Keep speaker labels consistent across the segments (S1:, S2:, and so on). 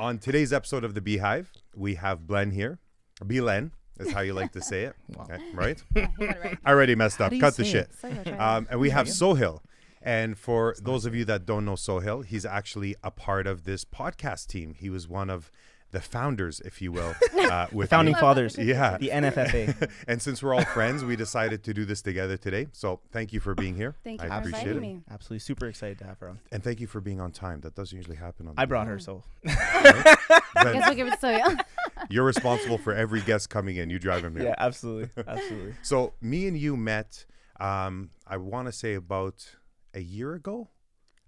S1: On today's episode of the Beehive, we have Blen here. Belen is how you like to say it, okay, right?
S2: Yeah, you got it right.
S1: I already messed up. Cut the
S3: say
S1: shit.
S3: it?
S2: So you'll try
S1: Um, and we have Soheil. And for those of you that don't know Soheil, he's actually a part of this podcast team. He was one of the founders, if you will, uh, with
S3: Founding
S1: me.
S3: fathers.
S1: Yeah.
S3: The NFFA.
S1: and since we're all friends, we decided to do this together today. So thank you for being here.
S2: Thank you
S1: I
S2: for
S1: appreciate
S2: inviting
S1: it.
S2: me.
S3: Absolutely super excited to have her on.
S1: And thank you for being on time. That doesn't usually happen on.
S3: I
S1: the
S3: brought her, so
S2: I guess we'll give it to you.
S1: You're responsible for every guest coming in. You drive him here.
S3: yeah, absolutely, absolutely.
S1: So me and you met. Um, I want to say about a year ago,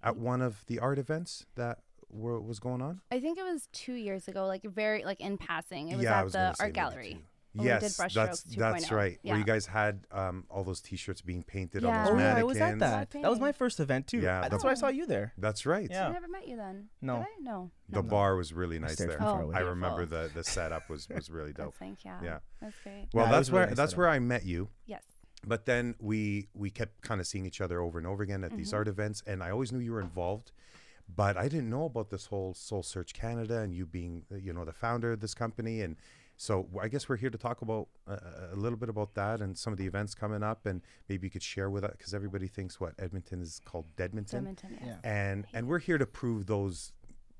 S1: at one of the art events that were, was going on.
S2: I think it was two years ago, like very like in passing. It was
S1: yeah, I
S2: at
S1: was
S2: the
S1: gonna say
S2: art gallery.
S1: two.
S2: when we did
S1: Yes,
S2: Brushstrokes
S1: that's that's
S2: 2.0.
S1: right. Where you guys had um, all those T-shirts being painted
S2: Yeah.
S1: on
S3: Oh
S1: those
S3: yeah, I was at that. That was my first event too.
S1: Yeah,
S3: Yeah, that's
S2: the-
S3: where I saw you there.
S1: That's right.
S3: Yeah.
S2: I never met you then.
S3: No.
S2: Did I? No.
S1: The
S3: No.
S1: bar was really nice
S3: stared
S1: there.
S2: Oh.
S1: I remember the the setup was was really dope.
S2: That's thank yeah.
S1: Yeah.
S2: That's great.
S1: Well,
S3: Yeah,
S1: that's
S3: was
S1: where
S3: really nice
S1: that's
S3: setup.
S1: where I met you.
S2: Yes.
S1: But then we we kept kind of seeing each other over and over again at
S2: Mm-hmm.
S1: these art events, and I always knew you were involved, but I didn't know about this whole Soul Search Canada and you being uh, you know the founder of this company, and so I guess we're here to talk about uh, a little bit about that and some of the events coming up, and maybe you could share with us because everybody thinks what Edmonton is called Deadmonton,
S2: Edmonton. Yeah.
S3: Yeah.
S1: and and we're here to prove those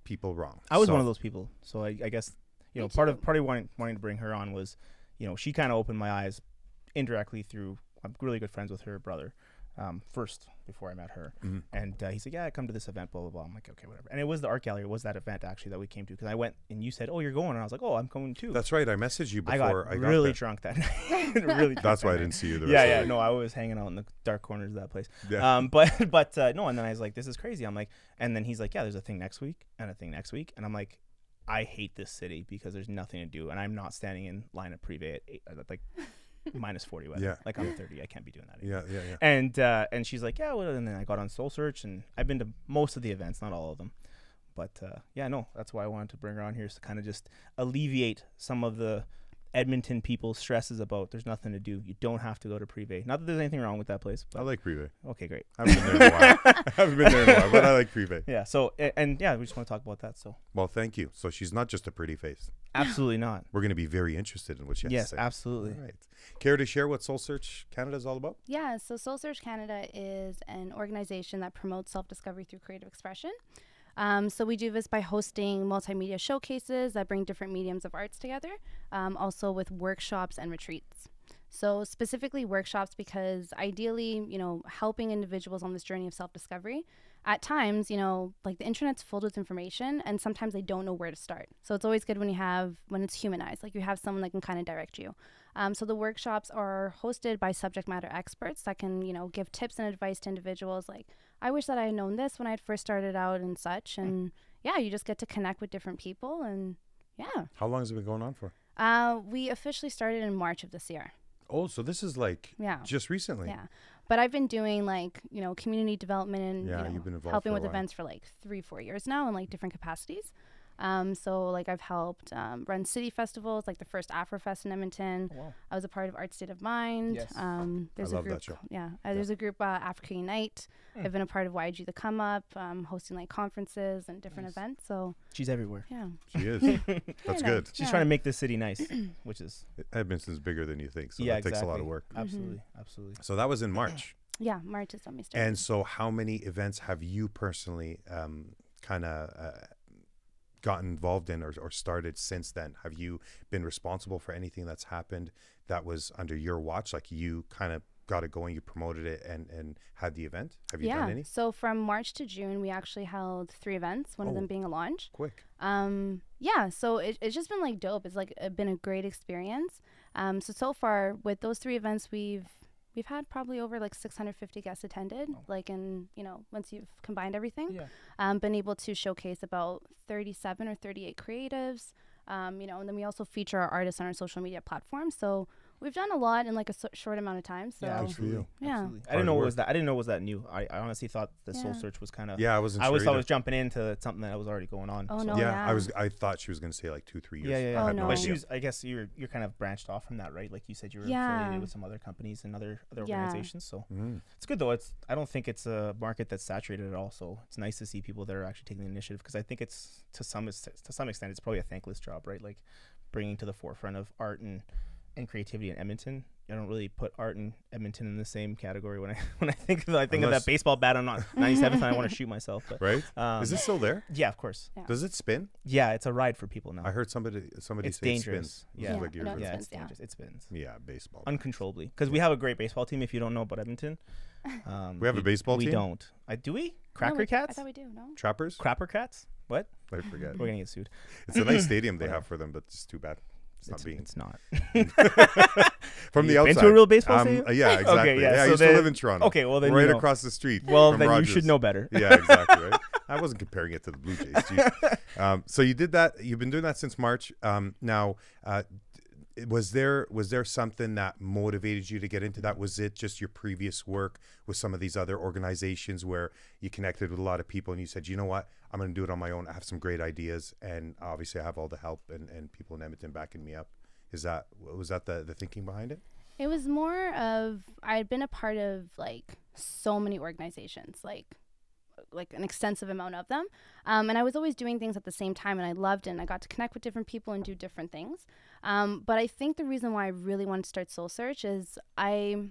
S1: people wrong.
S3: I was
S1: So-
S3: one of those people. So I, I guess you know
S2: Me
S3: part of part of wanting wanting to bring her on was, you know, she kind of opened my eyes indirectly through. I'm really good friends with her brother. Um, first before I met her,
S1: Mhm.
S3: and uh, he said, "Yeah, come to this event." Blah blah blah. I'm like, "Okay, whatever." And it was the art gallery. It was that event actually that we came to because I went and you said, "Oh, you're going," and I was like, "Oh, I'm going too."
S1: That's right. I messaged you
S3: I
S1: before
S3: got
S1: I got
S3: really
S1: there.
S3: drunk that night. really. drunk
S1: That's
S3: that
S1: why I didn't see you. The
S3: Yeah,
S1: rest
S3: yeah. No, I was hanging out in the dark corners of that place.
S1: Yeah.
S3: Um, but but uh, no, and then I was like, this is crazy. I'm like, and then he's like, yeah, there's a thing next week and a thing next week, and I'm like, I hate this city because there's nothing to do, and I'm not standing in line at Privé at eight, like minus forty weather.
S1: Yeah.
S3: Like I'm 30, I can't be doing that. Anymore.
S1: Yeah, yeah, yeah.
S3: And uh, and she's like, yeah, well, and then I got on Soul Search, and I've been to most of the events, not all of them, but uh, yeah, no, that's why I wanted to bring her on here is to kind of just alleviate some of the Edmonton people stresses about there's nothing to do. You don't have to go to Privé. Not that there's anything wrong with that place.
S1: I
S3: But,
S1: like Privé.
S3: okay, great.
S1: I haven't been there in a while. I haven't been there in a while, but I like Privé.
S3: Yeah. So a- and yeah, we just want to talk about that. So
S1: Well, thank you. So she's not just a pretty face.
S3: absolutely not.
S1: We're going to be very interested in what she has
S3: Yes,
S1: to say.
S3: Yes, absolutely.
S1: All right. Care to share what Soul Search Canada is all about?
S2: Yeah, so Soul Search Canada is an organization that promotes self discovery through creative expression. Um, so we do this by hosting multimedia showcases that bring different mediums of arts together, um, also with workshops and retreats. So specifically workshops because ideally, you know, helping individuals on this journey of self-discovery. At times, you know, like the internet's filled with information and sometimes they don't know where to start. So it's always good when you have when it's humanized, like you have someone that can kind of direct you. Um, so the workshops are hosted by subject matter experts that can, you know, give tips and advice to individuals. Like, I wish that I had known this when I had first started out and such. And yeah, you just get to connect with different people. And yeah,
S1: How long has it been going on for?
S2: uh, we officially started in March of this year.
S1: Oh, so this is like
S2: Yeah,
S1: just recently.
S2: yeah. But I've been doing like you know community development and
S1: Yeah,
S2: you know,
S1: you've been involved
S2: helping with
S1: while.
S2: events for like three, four years now in like different capacities. Um, so like I've helped um, run city festivals, like the first Afrofest in Edmonton.
S3: Oh, wow.
S2: I was a part of Art State of Mind.
S3: Yes.
S2: Um, there's
S1: love
S2: a
S1: that
S2: group.
S1: show.
S2: Yeah, uh, there's a group uh, Africa Unite.
S3: Hmm.
S2: I've been a part of YG The Come Up, um, hosting like conferences and different
S3: Nice.
S2: events. So
S3: She's everywhere.
S2: yeah,
S1: She is. That's good.
S3: She's
S2: Yeah.
S3: trying to make this city nice, which is
S1: Edmonton's bigger than you think, so
S3: yeah,
S1: that takes a lot of work.
S3: Absolutely, absolutely.
S1: So that was in March.
S2: yeah. March is when we started.
S1: and so, how many events have you personally um, kind of uh, gotten involved in or, or started since then? Have you been responsible for anything that's happened that was under your watch? Like you kind of got it going, you promoted it, and and had the event. Have you
S2: yeah.
S1: done any?
S2: So from March to June, we actually held three events. One of
S1: Oh.
S2: them being a launch.
S1: Quick.
S2: Um, yeah, so it, it's just been like dope. It's like uh, been a great experience. Um, so so far with those three events, we've we've had probably over like 650 guests attended.
S3: Oh.
S2: Like in you know once you've combined everything,
S3: Yeah.
S2: um, been able to showcase about 37 or 38 creatives. Um, you know, and then we also feature our artists on our social media platforms. So we've done a lot in like a so- short amount of time. So
S3: yeah,
S1: Good for you.
S3: absolutely.
S2: Yeah.
S3: absolutely. I
S1: Hard
S3: didn't know it was that. I didn't know it was that new. I, I honestly thought the Soul Search was kind of.
S1: Yeah, I wasn't
S3: I
S1: sure.
S3: always thought I was jumping into something that was already going on.
S2: Oh,
S3: so-
S2: no,
S1: yeah, I was. I thought she was going to say like two, three years.
S3: Yeah, yeah,
S1: I
S3: yeah.
S2: Oh,
S1: no
S2: no.
S3: But
S1: idea.
S3: she was, I guess you're you're kind of branched off from that, right? Like you said, you were
S2: Yeah.
S3: affiliated with some other companies and other other
S2: Yeah.
S3: organizations. So
S1: Mm.
S3: it's good though. It's I don't think it's a market that's saturated at all. So it's nice to see people that are actually taking the initiative because I think it's to some to some extent it's probably a thankless job, right? Like bringing to the forefront of art and and creativity in Edmonton. I don't really put art and Edmonton in the same category when I when I think of, I think
S1: Unless-
S3: of that baseball bat on 97th and I want to shoot myself. But
S1: Right?
S3: um,
S1: Is it still there?
S3: Yeah, of course.
S2: Yeah.
S1: Does it spin?
S3: Yeah, it's a ride for people now.
S1: I heard somebody somebody
S3: It's
S1: say it
S3: dangerous.
S1: spins.
S3: Yeah.
S2: Yeah,
S1: years
S2: no,
S1: ago.
S3: yeah,
S2: spins,
S3: it's
S2: yeah.
S3: It spins
S1: yeah, baseball.
S3: uncontrollably because we have a great baseball team. If you don't know about Edmonton, um,
S1: We have a baseball
S3: we
S1: team?
S3: don't. I do we
S2: No,
S3: Cracker
S2: we- I
S3: Cats,
S2: thought we do. No.
S1: Trappers?
S3: Crapper Cats. What?
S1: I forget.
S3: We're gonna get sued.
S1: It's a nice stadium they have for them, but it's too bad. It's,
S3: It's,
S1: not being
S3: it's not.
S1: from the
S3: you been
S1: outside.
S3: to a real baseball
S1: Um,
S3: stadium?
S1: yeah, exactly.
S3: yeah,
S1: yeah, I
S3: so
S1: used to live in Toronto.
S3: Okay, well then
S1: right
S3: you know.
S1: across the street.
S3: Well, then
S1: Rogers.
S3: you should know better.
S1: yeah, exactly. Right. I wasn't comparing it to the Blue Jays. Um, so you did that. You've been doing that since March. Um, now, uh, was there was there something that motivated you to get into that? Was it just your previous work with some of these other organizations where you connected with a lot of people and you said, you know what, I'm going to do it on my own. I have some great ideas, and obviously I have all the help and, and people in Edmonton backing me up. Is that was that the the thinking behind it?
S2: It was more of I had been a part of like so many organizations, like like an extensive amount of them, um, and I was always doing things at the same time, and I loved it. and I got to connect with different people and do different things. Um, but I think the reason why I really wanted to start Soul Search is I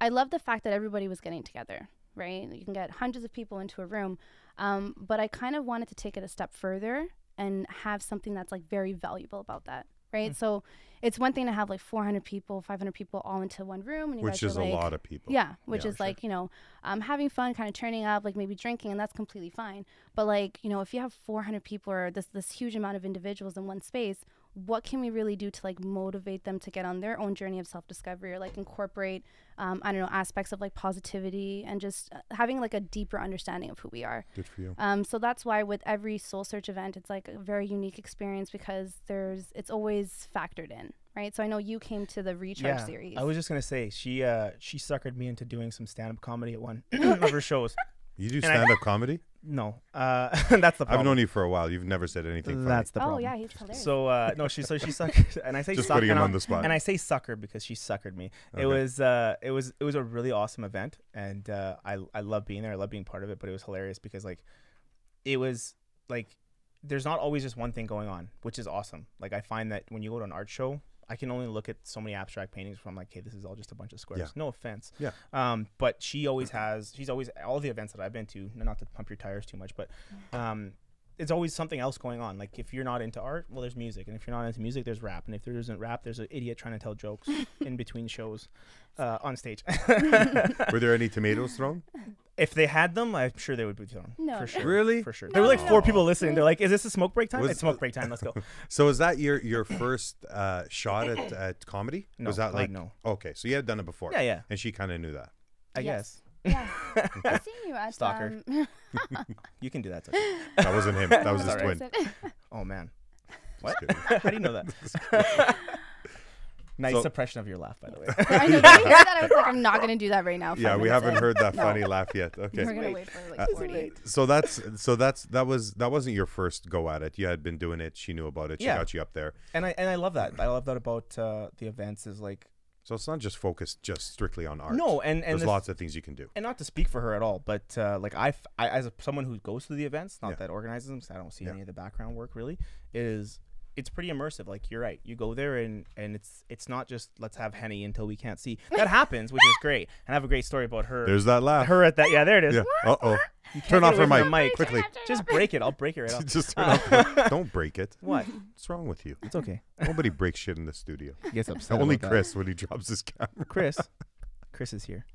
S2: I love the fact that everybody was getting together. Right, you can get hundreds of people into a room, um, but I kind of wanted to take it a step further and have something that's like very valuable about that. Right, so it's one thing to have like 400 people, 500 people all into one room, and you
S1: Which
S2: guys
S1: is
S2: are
S1: a lot of people.
S2: yeah, which
S1: Yeah,
S2: is
S1: sure.
S2: like you know, um, having fun, kind of turning up, like maybe drinking, and that's completely fine. But like you know, if you have 400 people or this this huge amount of individuals in one space, what can we really do to like motivate them to get on their own journey of self discovery or like incorporate, um, I don't know, aspects of like positivity and just uh, having like a deeper understanding of who we are.
S1: Good for you.
S2: Um, so that's why with every soul search event, it's like a very unique experience because there's it's always factored in, right? So I know you came to the recharge
S3: yeah,
S2: series.
S3: I was just gonna say she uh she suckered me into doing some stand up comedy at one of her shows.
S1: You do stand up comedy?
S3: No, uh, that's the problem.
S1: I've known you for a while. You've never said anything funny.
S3: That's the
S2: oh
S3: problem.
S2: yeah, he's hilarious.
S3: So uh, no, she so she suckered, and I say
S1: Just
S3: suck,
S1: putting
S3: and
S1: him
S3: I'll-
S1: on the spot.
S3: And I say sucker because she suckered me.
S1: Okay.
S3: It was uh, it was it was a really awesome event, and uh, I I love being there. I love being part of it, but it was hilarious because like, it was like, there's not always just one thing going on, which is awesome. Like I find that when you go to an art show. I can only look at so many abstract paintings from like, hey, this is all just a bunch of squares.
S1: Yeah.
S3: No offense.
S1: Yeah.
S3: Um, but she always has. She's always all the events that I've been to. Not to pump your tires too much, but um, it's always something else going on. Like if you're not into art, well, there's music, and if you're not into music, there's rap, and if there isn't rap, there's an idiot trying to tell jokes in between shows uh, on stage.
S1: Were there any tomatoes thrown?
S3: if they had them, I'm sure they would be thrown.
S2: No,
S3: for sure.
S1: Really?
S3: For sure. There were like four people listening. They're like, "Is this a smoke break time?
S1: Was-
S3: it's smoke break time. Let's go."
S1: So is that your your first uh, shot at, at comedy?
S3: No,
S1: was that
S3: God,
S1: like
S3: no.
S1: okay? So you had done it before.
S3: Yeah, yeah.
S1: And she kind of knew that.
S3: I
S2: Yes.
S3: guess
S2: Yeah, I've seen you at
S3: Stalker.
S2: Um,
S3: you can do that. it's okay.
S1: That wasn't him. That was his twin.
S3: Oh man,
S1: Just kidding.
S3: how do you know that? nice
S1: So-
S3: suppression of your laugh, by the way.
S2: I know. Did you hear that? I was like, I'm not gonna do that right now.
S1: yeah, we haven't
S2: in.
S1: heard that
S2: No.
S1: funny laugh yet. Okay.
S2: We're gonna
S3: wait.
S2: wait for like
S1: Uh, So that's so that's that was that wasn't your first go at it. You had been doing it. She knew about it. She
S3: Yeah.
S1: got you up there.
S3: and I and I love that. I love that about uh, the events is like
S1: So it's not just focused just strictly on art.
S3: no, and and
S1: There's
S3: the
S1: lots of things you can do.
S3: and not to speak for her at all, but uh, like I, as a, someone who goes to the events, not
S1: Yeah.
S3: that organizes them, I don't see
S1: Yeah.
S3: any of the background work really, is it's pretty immersive. Like you're right, you go there and and it's it's not just let's have henny until we can't see. That happens, which is great. And I have a great story about her.
S1: There's that laugh.
S3: her at that. Yeah, there it is.
S1: Yeah. Uh oh. Turn off her
S3: from
S1: mic
S3: the
S1: quickly.
S3: Just break it. I'll break it right off.
S1: Just turn off. the- Don't break it.
S3: What?
S1: What's wrong with you?
S3: It's okay.
S1: Nobody breaks shit in the studio.
S3: He gets upset.
S1: Only
S3: about that.
S1: Chris when he drops his camera.
S3: Chris. Chris is here.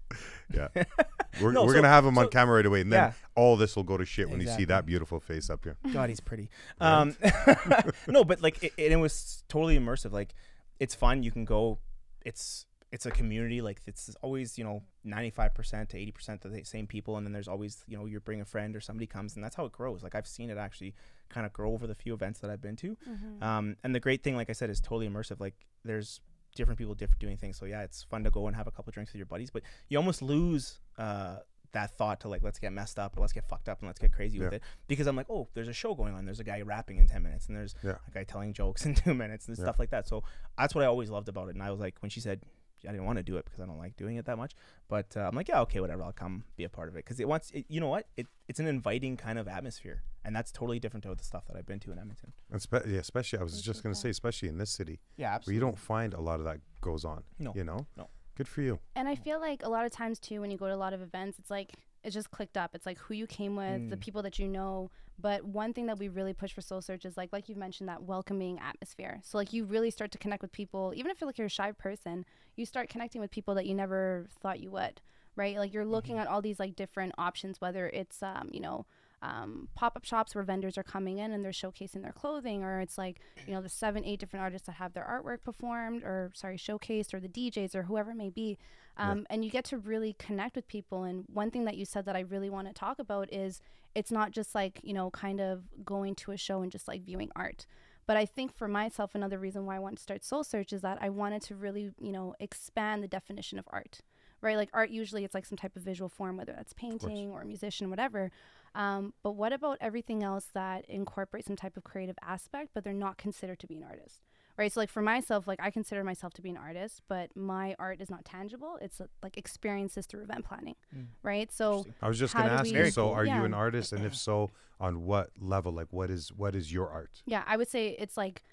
S1: Yeah. We're,
S3: No,
S1: we're
S3: so-
S1: gonna have him on
S3: so-
S1: camera right away, and then
S3: Yeah.
S1: all this will go to shit when you see
S3: Exactly.
S1: that beautiful face up here.
S3: God, he's pretty. Um, no, but like it, it was totally immersive. Like it's fun. You can go. It's it's a community. Like it's always you know ninety five percent to eighty percent of the same people, and then there's always you know you bring a friend or somebody comes, and that's how it grows. Like I've seen it actually kind of grow over the few events that I've been to.
S2: Mhm.
S3: Um, and the great thing, like I said, is totally immersive. Like there's different people different doing things. So yeah, it's fun to go and have a couple drinks with your buddies, but you almost lose uh, that thought to like let's get messed up or let's get fucked up and let's get crazy with it because I'm like, oh, there's a show going on. There's a guy rapping in ten minutes, and there's
S1: Yeah.
S3: a guy telling jokes in two minutes and
S1: Yeah.
S3: stuff like that. So that's what I always loved about it. And I was like, when she said. I didn't want to do it because I don't like doing it that much, but uh, I'm like, yeah, okay, whatever. I'll come be a part of it because it wants, it, you know what? It, it's an inviting kind of atmosphere, and that's totally different to the stuff that I've been to in Edmonton.
S1: And spe- yeah, especially, I was just going to say, especially in this city
S3: Yeah,
S1: where
S3: absolutely.
S1: you don't find a lot of that goes on.
S3: No.
S1: You know?
S3: No.
S1: Good for you.
S2: And I feel like a lot of times too, when you go to a lot of events, it's like it's just clicked up. It's like who you came with, the
S3: Mm.
S2: people that you know. But one thing that we really push for Soul Search is like, like you've mentioned, that welcoming atmosphere. So like you really start to connect with people, even if you're like you're a shy person, you start connecting with people that you never thought you would, right? Like you're looking at all these like different options, whether it's um, you know, um, pop-up shops where vendors are coming in and they're showcasing their clothing or it's like you know the seven eight different artists that have their artwork performed or sorry showcased or the djs or whoever it may be. Um, and you get to really connect with people. And one thing that you said that i really want to talk about is it's not just like you know kind of going to a show and just like viewing art. But i think for myself another reason why i wanted to start soul search is that i wanted to really you know expand the definition of art right? Like art usually it's like some type of visual form whether that's painting or musician whatever um, but what about everything else that incorporates some type of creative aspect but they're not considered to be an artist right so like for myself like i consider myself to be an artist but my art is not tangible it's uh, like experiences through event planning
S3: Mm.
S2: right so
S1: I was just going to ask
S2: we-
S1: you. So,
S3: cool.
S1: are you an artist, and if so, on what level? Like, what is what is your art?
S2: yeah i would say it's like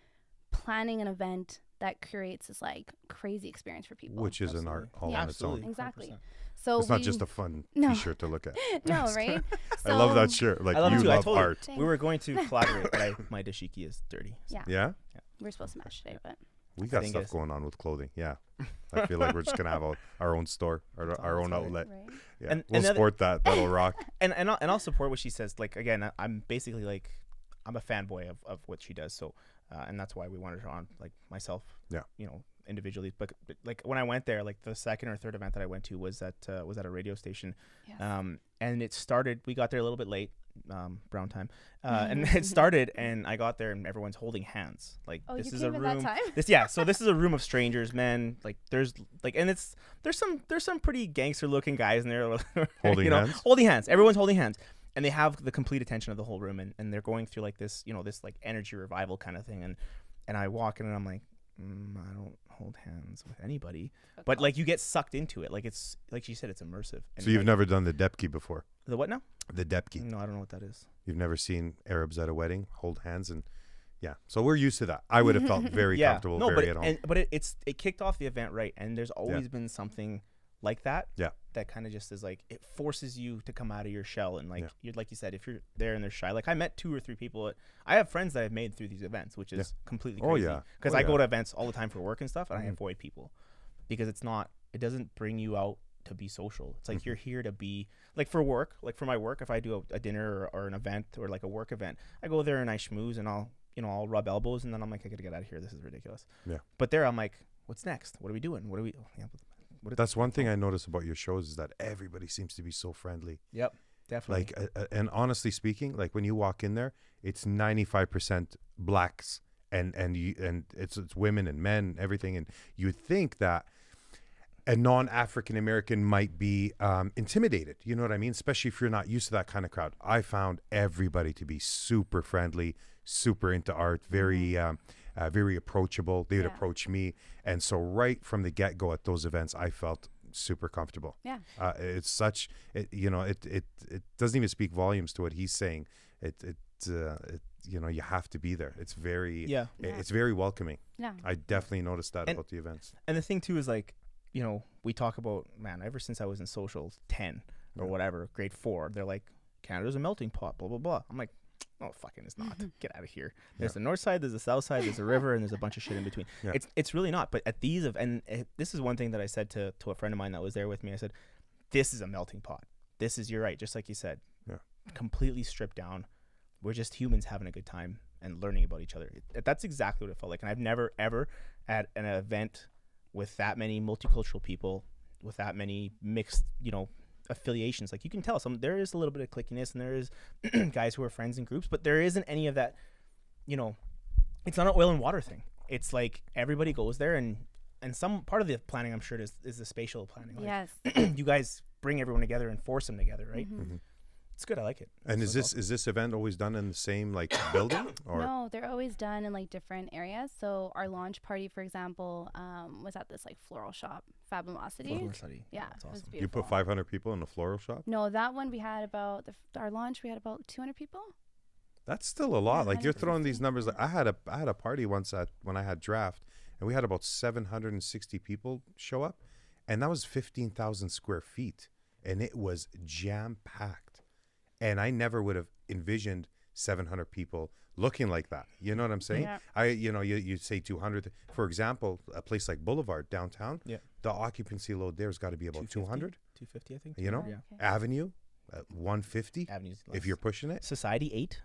S2: planning an event that creates this like crazy experience for people
S1: Which is an art
S3: Absolutely.
S1: all
S2: Yeah.
S1: on its own.
S2: Exactly.
S3: 100%.
S2: so
S1: It's not just a fun
S2: No.
S1: T-shirt to look at.
S2: no right
S1: I love that shirt. Like
S3: I love
S1: you
S3: too. I
S1: love
S3: told you.
S1: art.
S3: We were going to collaborate, but I, my dashiki is dirty. so-
S2: Yeah.
S1: Yeah,
S2: we're supposed to match today but
S1: we got stuff
S3: it's-
S1: going on with clothing. Yeah, I feel like we're just gonna have a, our own store, our, our own outlet.
S2: right
S1: Yeah,
S3: And-
S1: we'll
S3: and
S1: support that. That'll rock.
S3: And and I'll, and I'll support what she says. Like again, I- I'm basically like I'm a fanboy of, of what she does. So uh, and that's why we wanted her on. Like myself.
S1: Yeah.
S3: You know, individually, but, but like when I went there, like the second or third event that I went to was at uh, was at a radio station.
S2: yes.
S3: Um, and it started. We got there a little bit late, um, brown time. Uh, and it started, and I got there, and everyone's holding hands. Like
S2: oh
S3: this
S2: you
S3: is
S2: came
S3: a room.
S2: that time
S3: This yeah. So this is a room of strangers, man. Like there's like, and it's there's some there's some pretty gangster looking guys in there,
S1: Holding
S3: you know,
S1: hands?
S3: holding hands. Everyone's holding hands, and they have the complete attention of the whole room, and, and they're going through like this, you know, this like energy revival kind of thing, and and I walk in and I'm like, mm, I don't hold hands with anybody, but like you get sucked into it, like it's like she said, it's immersive. And
S1: So you've
S3: like,
S1: never done the dabke before?
S3: the what now?
S1: The dabke.
S3: No, I don't know what that is.
S1: You've never seen Arabs at a wedding hold hands and yeah. So we're used to that. I would have felt very
S3: yeah,
S1: comfortable,
S3: no,
S1: very
S3: but
S1: at home.
S3: and but it, it's it kicked off the event right, and there's always been something like that.
S1: Yeah.
S3: That kind of just is like it forces you to come out of your shell and like
S1: Yeah.
S3: you're like you said, if you're there and they're shy. Like I met two or three people. At, I have friends that I've made through these events, which is
S1: Yeah.
S3: completely
S1: Oh,
S3: crazy.
S1: yeah.
S3: Because
S1: Oh,
S3: I go to events all the time for work and stuff, and I
S1: Mhm.
S3: avoid people because it's not. It doesn't bring you out to be social. It's like
S1: Mhm.
S3: you're here to be like for work. Like for my work, if I do a, a dinner or, or an event or like a work event, I go there and I schmooze and I'll you know I'll rub elbows and then I'm like I gotta get out of here. This is ridiculous.
S1: Yeah.
S3: But there I'm like, what's next? What are we doing? What are we? oh, yeah,
S1: That's one thing I notice about your shows is that everybody seems to be so friendly.
S3: Yep. Definitely.
S1: Like, uh, and honestly speaking, like when you walk in there, it's ninety five percent blacks, and and you and it's it's women and men, everything, and you think that a non African American might be um, intimidated. You know what I mean? Especially if you're not used to that kind of crowd. I found everybody to be super friendly, super into art, very. Um, uh, very approachable. They would
S2: Yeah.
S1: approach me, and so right from the get go at those events, I felt super comfortable.
S2: Yeah.
S1: Uh, it's such, it, you know, it, it it doesn't even speak volumes to what he's saying. It it, uh, it you know, you have to be there. It's very,
S3: yeah.
S1: i-
S2: Yeah.
S1: it's very welcoming.
S2: yeah
S1: I definitely noticed that
S3: And-
S1: about the events.
S3: And the thing too is like, you know, we talk about man. Ever since I was in social ten or
S1: Yeah.
S3: whatever, grade four, they're like, Canada's a melting pot. Blah blah blah. I'm like. Oh fucking! It's not. Get out of here. There's
S1: Yeah.
S3: the north side, there's the south side, there's a river, and there's a bunch of shit in between.
S1: Yeah.
S3: It's it's really not. But at these of and it, this is one thing that I said to to a friend of mine that was there with me. I said, "This is a melting pot. This is you're right, just like you said.
S1: Yeah.
S3: Completely stripped down. We're just humans having a good time and learning about each other. It- that's exactly what it felt like. And I've never ever at an event with that many multicultural people, with that many mixed, you know, affiliations. Like you can tell some there is a little bit of clickiness and there is guys who are friends in groups, but there isn't any of that, you know, it's not an oil and water thing. It's like everybody goes there and and some part of the planning, I'm sure, is is the spatial planning. Like,
S2: yes.
S3: you guys bring everyone together and force them together, right?
S2: Mhm.
S3: It's good. I like it.
S1: And is
S3: So
S1: this is this event always done in the same like building or
S2: No, they're always done in like different areas. So our launch party, for example, um, was at this like floral shop, Fabulosity.
S3: Fabulosity.
S2: Yeah,
S3: That's
S2: it was
S3: awesome.
S1: you put 500 people in a floral shop?
S2: No, that one we had about the, our launch. We had about 200 people.
S1: That's still a lot.
S2: Yeah,
S1: like you're throwing these numbers. Like I had a I had a party once at when I had draft, and we had about 760 people show up, and that was 15,000 square feet, and it was jam packed, and I never would have envisioned 700 people looking like that. You know what I'm saying?
S2: Yeah.
S1: I you know you you say 200. For example, a place like Boulevard downtown,
S3: Yeah.
S1: the occupancy load there's got to be about 200.
S3: 250, I think.
S1: You know,
S2: Oh, okay.
S1: Avenue, uh, 150
S3: Avenues.
S1: if you're pushing it.
S3: society eight,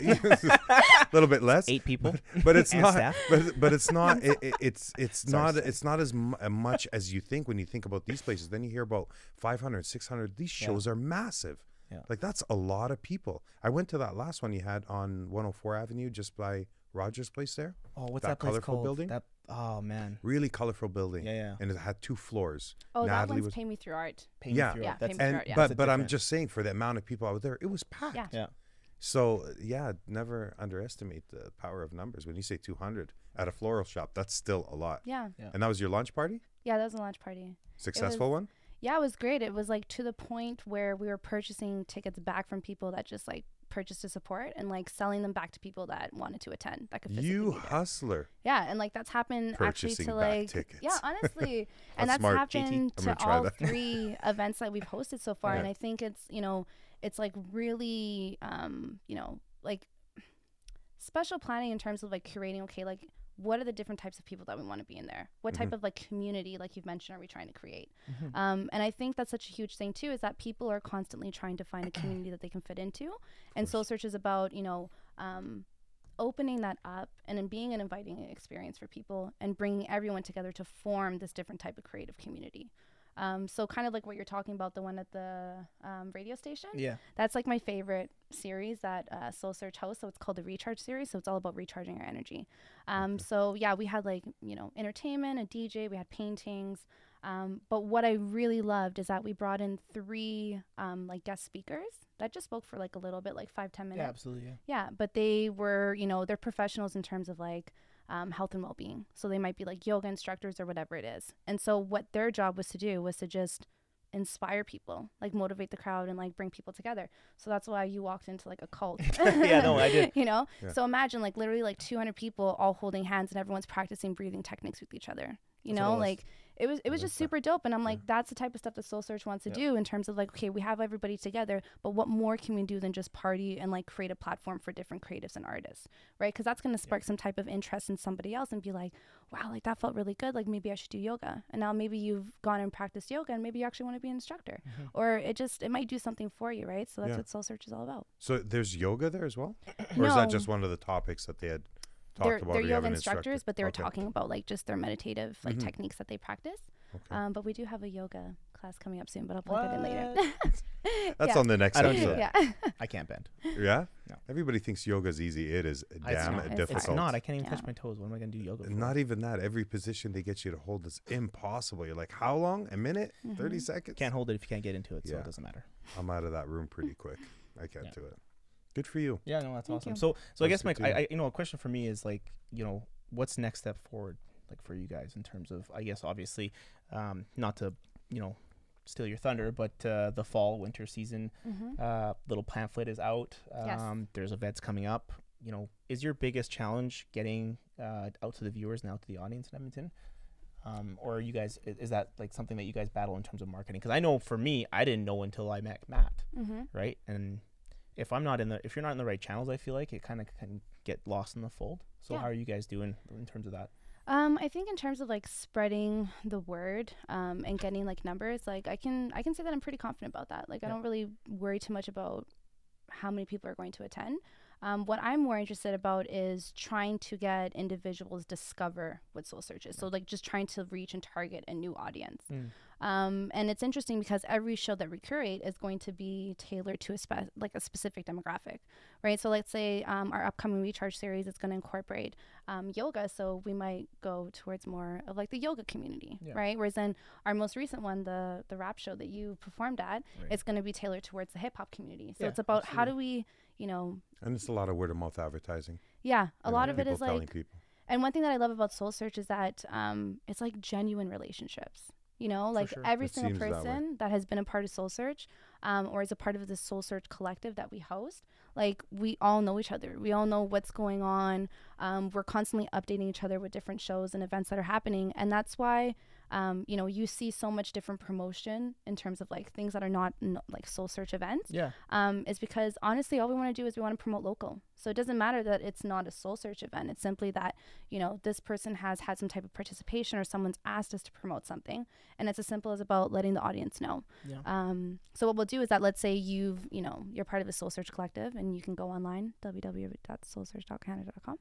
S1: a little bit less
S3: eight people.
S1: but it's not
S3: staff.
S1: but, but it's not it, it- it's it's
S3: Sorry,
S1: not it's not as mu- uh, much as you think when you think about these places then you hear about 500 600 these
S3: Yeah.
S1: shows are massive
S3: Yeah.
S1: like that's a lot of people i went to that last one you had on 104 avenue just by rogers place there
S3: Oh, what's
S1: That
S3: that, place
S1: colorful
S3: called?
S1: building?
S3: That oh man,
S1: really colorful building
S3: yeah, yeah.
S1: and it had two floors
S2: Oh, that
S1: Natalie
S2: one's
S1: was
S2: Pay Me Through Art.
S3: Paint
S1: Yeah.
S3: through
S2: Yeah,
S3: it. That's
S2: paint
S1: and
S2: Sure, yeah.
S1: but but i'm just saying for the amount of people out there it was packed
S2: Yeah.
S3: yeah.
S1: so yeah never underestimate the power of numbers when you say 200 at a floral shop that's still a lot
S2: Yeah.
S1: and that was your lunch party
S2: Yeah, that was a launch party.
S1: successful one
S2: Yeah, it was great. It was like to the point where we were purchasing tickets back from people that just like purchased to support and like selling them back to people that wanted to attend that could
S1: You hustler.
S2: Yeah, and like that's happened actually
S1: Purchasing
S2: to
S1: back
S2: like
S1: tickets.
S2: yeah, honestly, and
S1: That's smart,
S2: happened
S1: I'm
S2: to all
S1: that.
S2: three events that we've hosted so far, and I think it's you know it's like really um you know like special planning in terms of like curating okay like what are the different types of people that we want to be in there what type
S1: Mhm.
S2: of like community like you've mentioned are we trying to create
S3: Mhm.
S2: um, and I think that's such a huge thing too is that people are constantly trying to find a community that they can fit into. And Soul Search is about, you know, um, opening that up and then being an inviting experience for people and bringing everyone together to form this different type of creative community. Um, so kind of like what you're talking about, the one at the um, radio station.
S3: Yeah.
S2: That's like my favorite series that uh, Soul Search hosts. So it's called the Recharge series. So it's all about recharging our energy. Um, So yeah, we had like you know entertainment, a DJ, we had paintings. Um, but what I really loved is that we brought in three um, like guest speakers that just spoke for like a little bit, like five ten minutes.
S3: Yeah, absolutely. Yeah.
S2: Yeah, but they were, you know, they're professionals in terms of like um, health and well being. So they might be like yoga instructors or whatever it is. And so what their job was to do was to just inspire people, like motivate the crowd and like bring people together. So that's why you walked into like a cult.
S3: Yeah, no, I did.
S2: you know?
S1: Yeah.
S2: So imagine like literally like 200 people all holding hands and everyone's practicing breathing techniques with each other. You
S3: That's
S2: know, like it was it was just super dope and i'm like that's the type of stuff that soul search wants to
S3: Yeah.
S2: do in terms of like okay we have everybody together but what more can we do than just party and like create a platform for different creatives and artists right? Because that's going to spark some type of interest in somebody else and be like wow like that felt really good like maybe i should do yoga. And now maybe you've gone and practiced yoga and maybe you actually want to be an instructor.
S3: Mhm.
S2: or it just it might do something for you right? So that's
S1: Yeah.
S2: what soul search is all about.
S1: So there's yoga there as well, or is that just one of the topics that they had
S2: they're,
S1: about?
S2: they're
S1: or you have
S2: yoga instructors
S1: instructor?
S2: but they were
S1: Okay.
S2: talking about like just their meditative like
S1: Mhm.
S2: techniques that they practice
S1: Okay.
S2: um, but we do have a yoga class coming up soon but i'll plug that in later
S1: That's
S2: yeah.
S1: on the next
S3: I
S1: episode.
S2: yeah
S3: I can't bend.
S1: Yeah.
S3: No.
S1: Everybody thinks yoga's easy. It is
S3: It's
S1: damn
S2: not. It's
S1: difficult.
S3: It's not. I can't even
S2: Yeah.
S3: touch my toes. What am I gonna do yoga for?
S1: Not even that. Every position they get you to hold is impossible. You're like, how long? A minute?
S2: Mm-hmm.
S1: 30 seconds?
S3: can't hold it if you can't get into it, so it doesn't matter.
S1: I'm out of that room pretty quick. I can't
S3: Yeah.
S1: do it. Good for you.
S3: Yeah, no, that's
S2: Thank
S3: awesome.
S2: you.
S3: So, so I guess my, I, I, you know, a question for me is like, you know, what's next step forward, like for you guys in terms of, I guess, obviously, um, not to, you know, steal your thunder, but uh, the fall winter season,
S2: hmm
S3: uh, little pamphlet is out. Um,
S2: Yes.
S3: There's events coming up. You know, is your biggest challenge getting uh, out to the viewers and out to the audience in Edmonton? Um, or are you guys, is that like something that you guys battle in terms of marketing? Because I know for me, I didn't know until I met Matt,
S2: hmm
S3: right? And if I'm not in the, if you're not in the right channels, I feel like it kind of can get lost in the fold. So
S2: Yeah.
S3: how are you guys doing in terms of that?
S2: Um, I think in terms of like spreading the word um, and getting like numbers, like I can I can say that I'm pretty confident about that. Like I don't really worry too much about how many people are going to attend. Um, what I'm more interested about is trying to get individuals discover what Soul Search is. So like just trying to reach and target a new audience.
S3: Mm.
S2: Um, and it's interesting because every show that we curate is going to be tailored to a spe- like a specific demographic, right? So let's say um, our upcoming recharge series is going to incorporate um, yoga, so we might go towards more of like the yoga community,
S3: Yeah.
S2: right? Whereas then our most recent one, the the rap show that you performed at,
S3: Right.
S2: it's going to be tailored towards the hip hop community. So
S3: Yeah,
S2: it's about how do we, you know,
S1: And it's a lot of word of mouth advertising.
S2: yeah, a
S1: you
S2: lot of it
S1: people
S2: is
S1: telling
S2: like
S1: people.
S2: and one thing that I love about Soul Search is that um, it's like genuine relationships. You know, like
S3: sure.
S2: every
S1: It
S2: single
S1: seems that
S2: person that, has been a part of Soul Search um, or is a part of the Soul Search collective that we host, like we all know each other. We all know what's going on. Um, we're constantly updating each other with different shows and events that are happening. And that's why, um, you know, you see so much different promotion in terms of like things that are not n- like Soul Search events
S3: Yeah.
S2: um, is because honestly, all we want to do is we want to promote local. So it doesn't matter that it's not a soul search event. It's simply that, you know, this person has had some type of participation or someone's asked us to promote something. And it's as simple as about letting the audience know.
S3: Yeah.
S2: Um, so what we'll do is that let's say you've, you know, you're part of a soul search collective and you can go online, www.soulsearch.canada.com.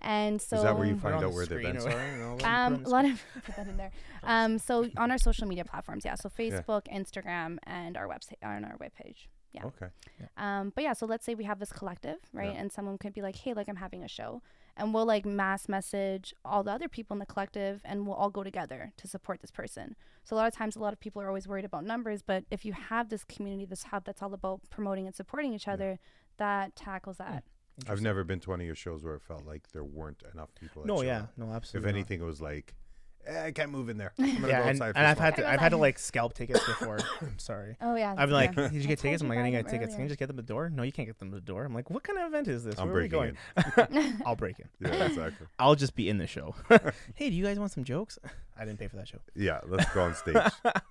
S2: And so
S1: Is that where you
S3: Put it
S1: find
S3: on
S1: out
S3: the
S1: where the events are? and all that?
S2: um, a lot of put that in there. Um, so on our social media platforms, yeah. So
S1: Yeah.
S2: Facebook, Instagram, and our website on our webpage. Yeah.
S1: Okay.
S2: Um, but yeah, so let's say we have this collective, right?
S1: Yeah.
S2: And someone could be like, hey, like I'm having a show. And we'll like mass message all the other people in the collective and we'll all go together to support this person. So a lot of times, a lot of people are always worried about numbers. But if you have this community, this hub that's all about promoting and supporting each other, that tackles that.
S1: I've never been to one of your shows where it felt like there weren't enough people. that
S3: No,
S1: showed
S3: yeah,
S1: up.
S3: no,
S1: If
S3: absolutely. not.
S1: anything, it was like, eh, I can't move in there. I'm gonna
S3: yeah,
S1: go
S3: and,
S1: outside
S3: and
S1: for
S3: I've had
S2: Gotta
S3: I've had to like scalp tickets before. I'm sorry.
S2: Oh, yeah.
S3: I've been like,
S2: yeah.
S3: did you
S2: I
S3: get
S2: told
S3: tickets? I'm like, I didn't get
S2: them
S3: tickets. Can you
S2: earlier.
S3: just get them at the door? No, you can't get them at the door. I'm like, what kind of event is this?
S1: I'm
S3: Where are we
S1: breaking
S3: going? I'll break in.
S1: Yeah, exactly.
S3: I'll just be in the show. hey, do you guys want some jokes? I didn't pay for that show.
S1: Yeah, let's go on stage.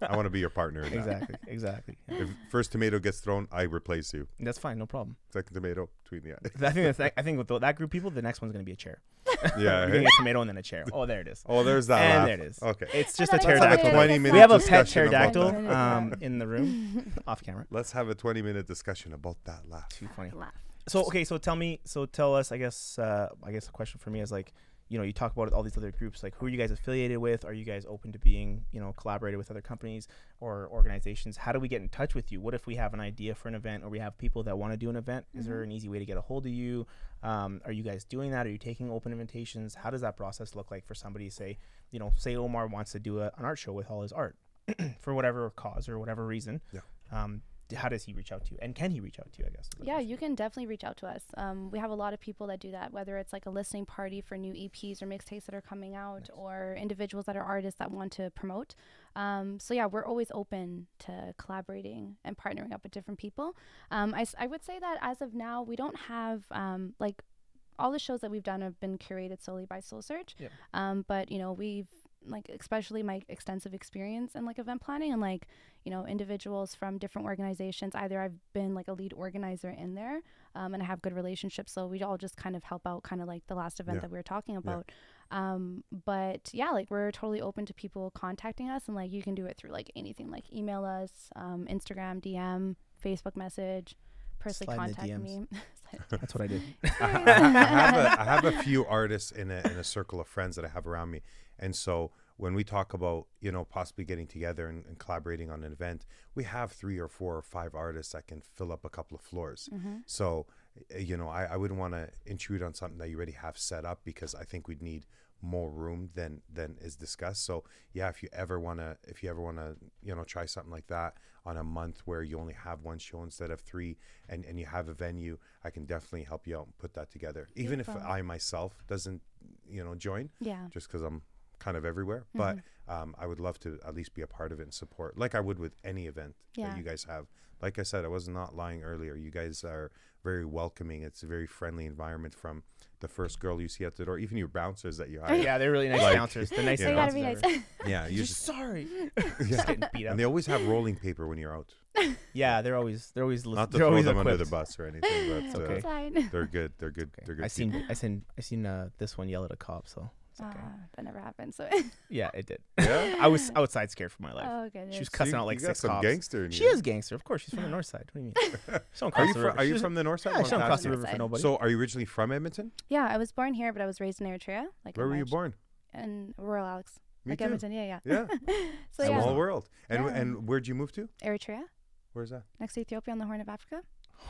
S1: I want to be your partner. In that.
S3: Exactly, exactly. Yeah.
S1: If first tomato gets thrown, I replace you.
S3: That's fine, no problem.
S1: Second tomato between the eyes.
S3: I think that's, I think with that group of people, the next one's gonna be a chair.
S1: Yeah.
S3: You're gonna get a tomato and then a chair. Oh, there it is.
S1: Oh, there's that.
S3: and
S1: laugh.
S3: there it is.
S1: Okay.
S3: It's
S2: I
S3: just a
S2: thought it
S1: have a
S3: pterodactyl.
S1: 20 minute
S3: We have a pet pterodactyl um, in the room, off camera.
S1: Let's have a 20 minute discussion about that laugh.
S3: Too funny.
S2: Laugh.
S3: So okay, so tell me, so tell us. I guess, uh, I guess a question for me is like, you know, you talk about all these other groups. Like, who are you guys affiliated with? Are you guys open to being, you know, collaborated with other companies or organizations? How do we get in touch with you? What if we have an idea for an event, or we have people that want to do an event? Is there
S2: Mhm.
S3: an easy way to get a hold of you? Um, are you guys doing that? Are you taking open invitations? How does that process look like for somebody? Say, you know, say Omar wants to do a, an art show with all his art for whatever cause or whatever reason.
S1: Yeah.
S3: Um, how does he reach out to you, and can he reach out to you? I guess.
S2: Yeah, you can definitely reach out to us. Um, we have a lot of people that do that, whether it's like a listening party for new EPs or mixtapes that are coming out,
S3: Nice.
S2: or individuals that are artists that want to promote. Um, so yeah, we're always open to collaborating and partnering up with different people. Um, I, I would say that as of now, we don't have um, like all the shows that we've done have been curated solely by Soul Search.
S3: Yep.
S2: Um, but you know, we've like especially my extensive experience in like event planning and like you know individuals from different organizations either i've been like a lead organizer in there um, and i have good relationships so we all just kind of help out kind of like the last event
S1: Yeah.
S2: that we were talking about um, but yeah like we're totally open to people contacting us and like you can do it through like anything like email us um, instagram dm facebook message personally
S3: Slide
S2: contact me
S3: That's what I did.
S1: I, I, I have a, I have a few artists in a, in a circle of friends that I have around me, and so when we talk about you know possibly getting together and, and collaborating on an event, we have three or four or five artists that can fill up a couple of floors.
S2: Mhm.
S1: So uh, you know I, I wouldn't want to intrude on something that you already have set up because I think we'd need more room than than is discussed. So yeah, if you ever want to if you ever want to you know try something like that on a month where you only have one show instead of three and and you have a venue, I can definitely help you out and put that together. Even if I myself doesn't you know join
S2: yeah
S1: just because I'm kind of everywhere, but um, I would love to at least be a part of it and support, like I would with any event
S2: Yeah.
S1: that you guys have. Like I said, I was not lying earlier. You guys are very welcoming. It's a very friendly environment from the first girl you see at the door, even your bouncers that you hire.
S3: yeah, they're really nice
S1: Like,
S3: bouncers. The nicest
S2: so you
S1: know.
S2: gotta be
S3: bouncers
S2: nice
S3: ever.
S1: Yeah, you
S3: Just
S1: just
S3: sorry.
S1: yeah.
S3: Just getting beat up.
S1: And they always have rolling paper when you're out.
S3: Yeah, they're always they're always
S1: Not to
S3: they're
S1: throw
S3: always
S1: them under the bus or anything, but
S3: It's
S1: uh,
S3: okay.
S1: They're good. They're good.
S3: Okay.
S1: They're good.
S3: I seen I seen I seen uh, this one yell at a cop, so it's okay.
S2: Ah, that never happened so
S3: yeah, it did.
S1: Yeah.
S3: I was outside scared for my life.
S2: oh goodness.
S3: she was
S1: So
S3: cussing
S1: you-
S3: out like
S1: you got
S3: six
S1: some
S3: cops.
S1: gangster in
S3: She
S1: you.
S3: is gangster, of course. She's from the north side. What do you mean? She
S1: Are you
S3: the
S1: from,
S3: river.
S1: are you
S3: She's-
S1: from the north side?
S3: Yeah, she don't cross the
S2: North
S3: river for nobody.
S1: So, are you originally from Edmonton?
S2: yeah, I was born here, but I was raised in Eritrea. Like
S1: Where were you born?
S2: In Royal Alex.
S1: Me
S2: like
S1: too.
S2: Edmonton. Yeah, yeah.
S1: Yeah,
S2: So yeah,
S1: small world. And
S2: Yeah.
S1: and where'd you move to?
S2: Eritrea,
S1: Where's that?
S2: next to Ethiopia on the Horn of Africa.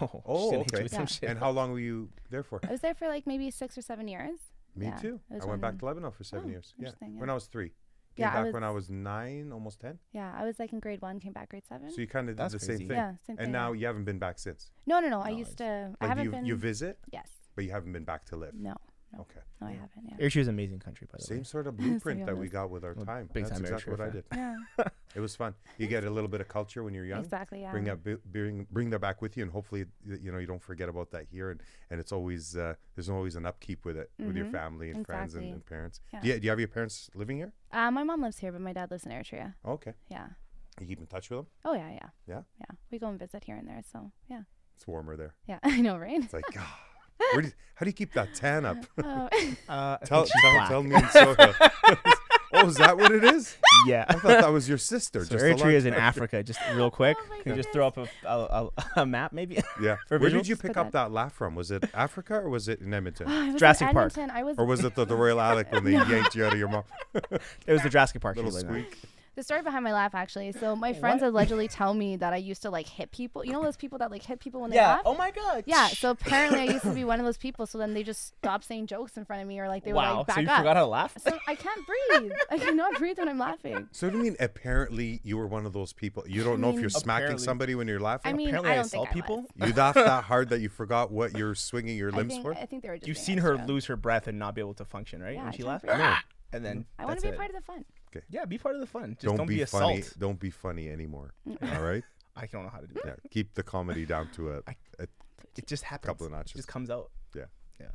S3: Oh,
S1: Oh,
S3: she's gonna hit you
S1: okay.
S3: with some
S2: Yeah.
S3: shit.
S1: And how long were you there for?
S2: I was there for like maybe six or seven years.
S1: Me
S2: Yeah,
S1: too. I went back to Lebanon for seven
S2: Oh,
S1: years. Yeah,
S2: interesting,
S1: when. I was three. Came
S2: Yeah, I
S1: back
S2: was-
S1: when I was nine, almost ten.
S2: Yeah, I was like in grade one, came back grade seven.
S1: So you kind of did
S3: That's
S1: the
S3: crazy.
S1: same thing.
S2: yeah, same thing.
S1: And now you haven't been back since.
S2: no, no, no.
S3: no I
S2: used
S3: it's-
S2: to. I haven't
S1: you
S2: been.
S1: you visit,
S2: yes.
S1: but you haven't been back to live.
S2: No, No.
S1: Okay.
S2: no, I haven't. Yeah.
S3: Eritrea is an amazing country, by the way.
S1: Same
S3: way.
S1: sort of blueprint that we got with our
S3: I'm
S1: time.
S3: big
S1: That's
S3: time
S1: exactly what I
S3: Eritrea
S1: did.
S2: Yeah.
S1: It was fun. You get a little bit of culture when you're young.
S2: Exactly. Yeah.
S1: Bring that bring bring that back with you, and hopefully you know you don't forget about that here. And and it's always uh, there's always an upkeep with it with your
S2: Mhm.
S1: family and friends and, and parents.
S2: Yeah.
S1: Do, you, do you have your parents living here?
S2: Uh, my mom lives here, but my dad lives in Eritrea.
S1: okay.
S2: Yeah.
S1: You keep in touch with them.
S2: Oh yeah, yeah.
S1: Yeah?
S2: Yeah. We go and visit here and there. So yeah.
S1: It's warmer there.
S2: Yeah. I know, right?
S1: It's like, God, where do you- how do you keep that tan up?
S2: oh.
S3: Uh, I
S1: tell
S3: think she's
S1: tell,
S3: black.
S1: tell Minnesota. oh, is that what it is?
S3: Yeah.
S1: I thought that was your sister.
S3: So
S1: just
S3: Eritrea is in Africa. Just real quick,
S2: Oh
S3: can you just throw up a, a, a, a map, maybe?
S1: Yeah.
S3: for
S1: Where did you pick up
S2: that-
S1: that laugh from? Was it Africa or was it in Edmonton?
S2: I was in
S3: Jurassic Park.
S2: Edmonton. I was
S1: Or was it the, the Royal Alex when they yanked you out of your mom?
S3: It was the Jurassic Park.
S1: Little
S3: she was like that.
S1: squeak.
S2: The story behind my laugh actually. So my friends
S3: What?
S2: allegedly tell me that I used to like hit people. You know those people that like hit people when they
S3: Yeah.
S2: laugh?
S3: Oh my God.
S2: Yeah, so apparently I used to be one of those people. So then they just stopped saying jokes in front of me, or like they would
S3: wow.
S2: like back
S3: so you
S2: up.
S3: forgot how to laugh?
S2: So I can't breathe. I cannot breathe when I'm laughing.
S1: So do you mean apparently you were one of those people? You don't know if you're smacking
S3: Apparently.
S1: somebody when you're laughing?
S2: I mean,
S3: Apparently
S2: I
S3: I
S2: don't
S3: assault
S2: think I
S3: people.
S2: was.
S1: you laughed that hard that you forgot what you're swinging your
S2: I
S1: limbs
S2: think,
S1: for?
S2: I think they were just.
S3: You've
S2: being
S3: seen her
S2: extra.
S3: lose her breath and not be able to function, right?
S2: Yeah,
S3: when
S2: I
S3: she
S2: can't
S3: laughs.
S2: breathe.
S1: No.
S3: And then
S2: I want
S3: that's
S2: to be a
S3: it.
S2: part of the fun.
S3: Yeah, be part of the fun. Just
S1: don't,
S3: don't,
S1: be,
S3: be,
S1: funny.
S3: assault.
S1: Don't be funny anymore. All right.
S3: I don't know how to do
S1: Yeah.
S3: that.
S1: Keep the comedy down to a,
S3: I-
S1: a
S3: It just happens.
S1: couple of
S3: It
S1: notches.
S3: just comes out. Yeah. Yeah.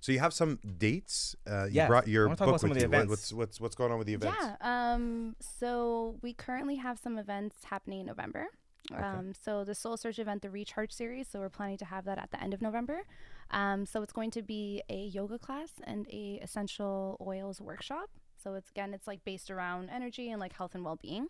S1: So you have some dates. Uh, you
S3: Yeah,
S1: brought your
S3: wanna talk
S1: book
S3: about some
S1: with
S3: of the
S1: you. What-
S3: events.
S1: what's what's what's going on with the events?
S2: Yeah. Um. So we currently have some events happening in November.
S1: Okay.
S2: Um, so the Soul Search event, the Recharge series. So we're planning to have that at the end of November. Um, so it's going to be a yoga class and a essential oils workshop. So it's again, it's like based around energy and like health and well-being.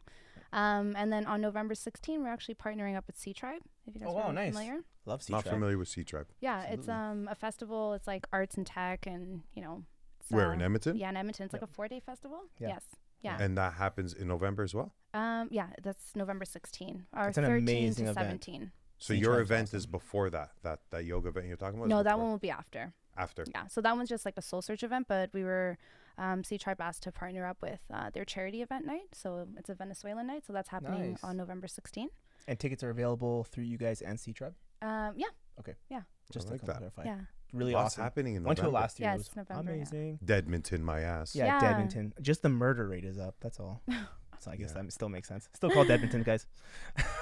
S2: Um, and then on November 16, we're actually partnering up with Sea Tribe. If you guys
S3: Oh,
S2: are
S3: wow, nice.
S2: familiar.
S3: Love sea Tribe.
S1: Not
S3: Tribe.
S1: familiar with Sea Tribe.
S2: Yeah, it's um a festival. It's like arts and tech, and you know. It's,
S1: Where
S2: uh,
S1: in Edmonton?
S2: Yeah, in Edmonton. It's like a four-day festival.
S3: Yeah.
S2: Yes. Yeah.
S1: And that happens in November as well.
S2: Um, yeah, that's November 16 or
S3: It's an
S2: 13
S3: amazing
S2: to
S3: event.
S2: 17.
S1: So
S3: Sea
S1: your
S3: Tribe's
S1: event is before that. That that yoga event you're talking about. is
S2: No, that
S1: before-
S2: one will be after.
S1: after.
S2: Yeah, so that one's just like a soul search event, but we were um, Sea Tribe asked to partner up with uh, their charity event night. So it's a Venezuelan night. So that's happening
S3: Nice.
S2: on November 16.
S3: And tickets are available through you guys and Sea Tribe.
S2: Um, yeah, Okay. Yeah.
S3: Just
S1: like
S3: to
S1: that.
S3: clarify.
S2: yeah.
S3: Really
S1: Lots
S3: awesome.
S1: happening in
S3: Went to it
S1: November.
S3: last year.
S2: Yeah,
S3: it was
S2: November, yeah.
S3: amazing.
S1: Deadmonton, my ass.
S3: Yeah,
S2: Yeah.
S3: Edmonton. Just the murder rate is up. That's all. So I guess that still makes sense. Still called Edmonton, guys.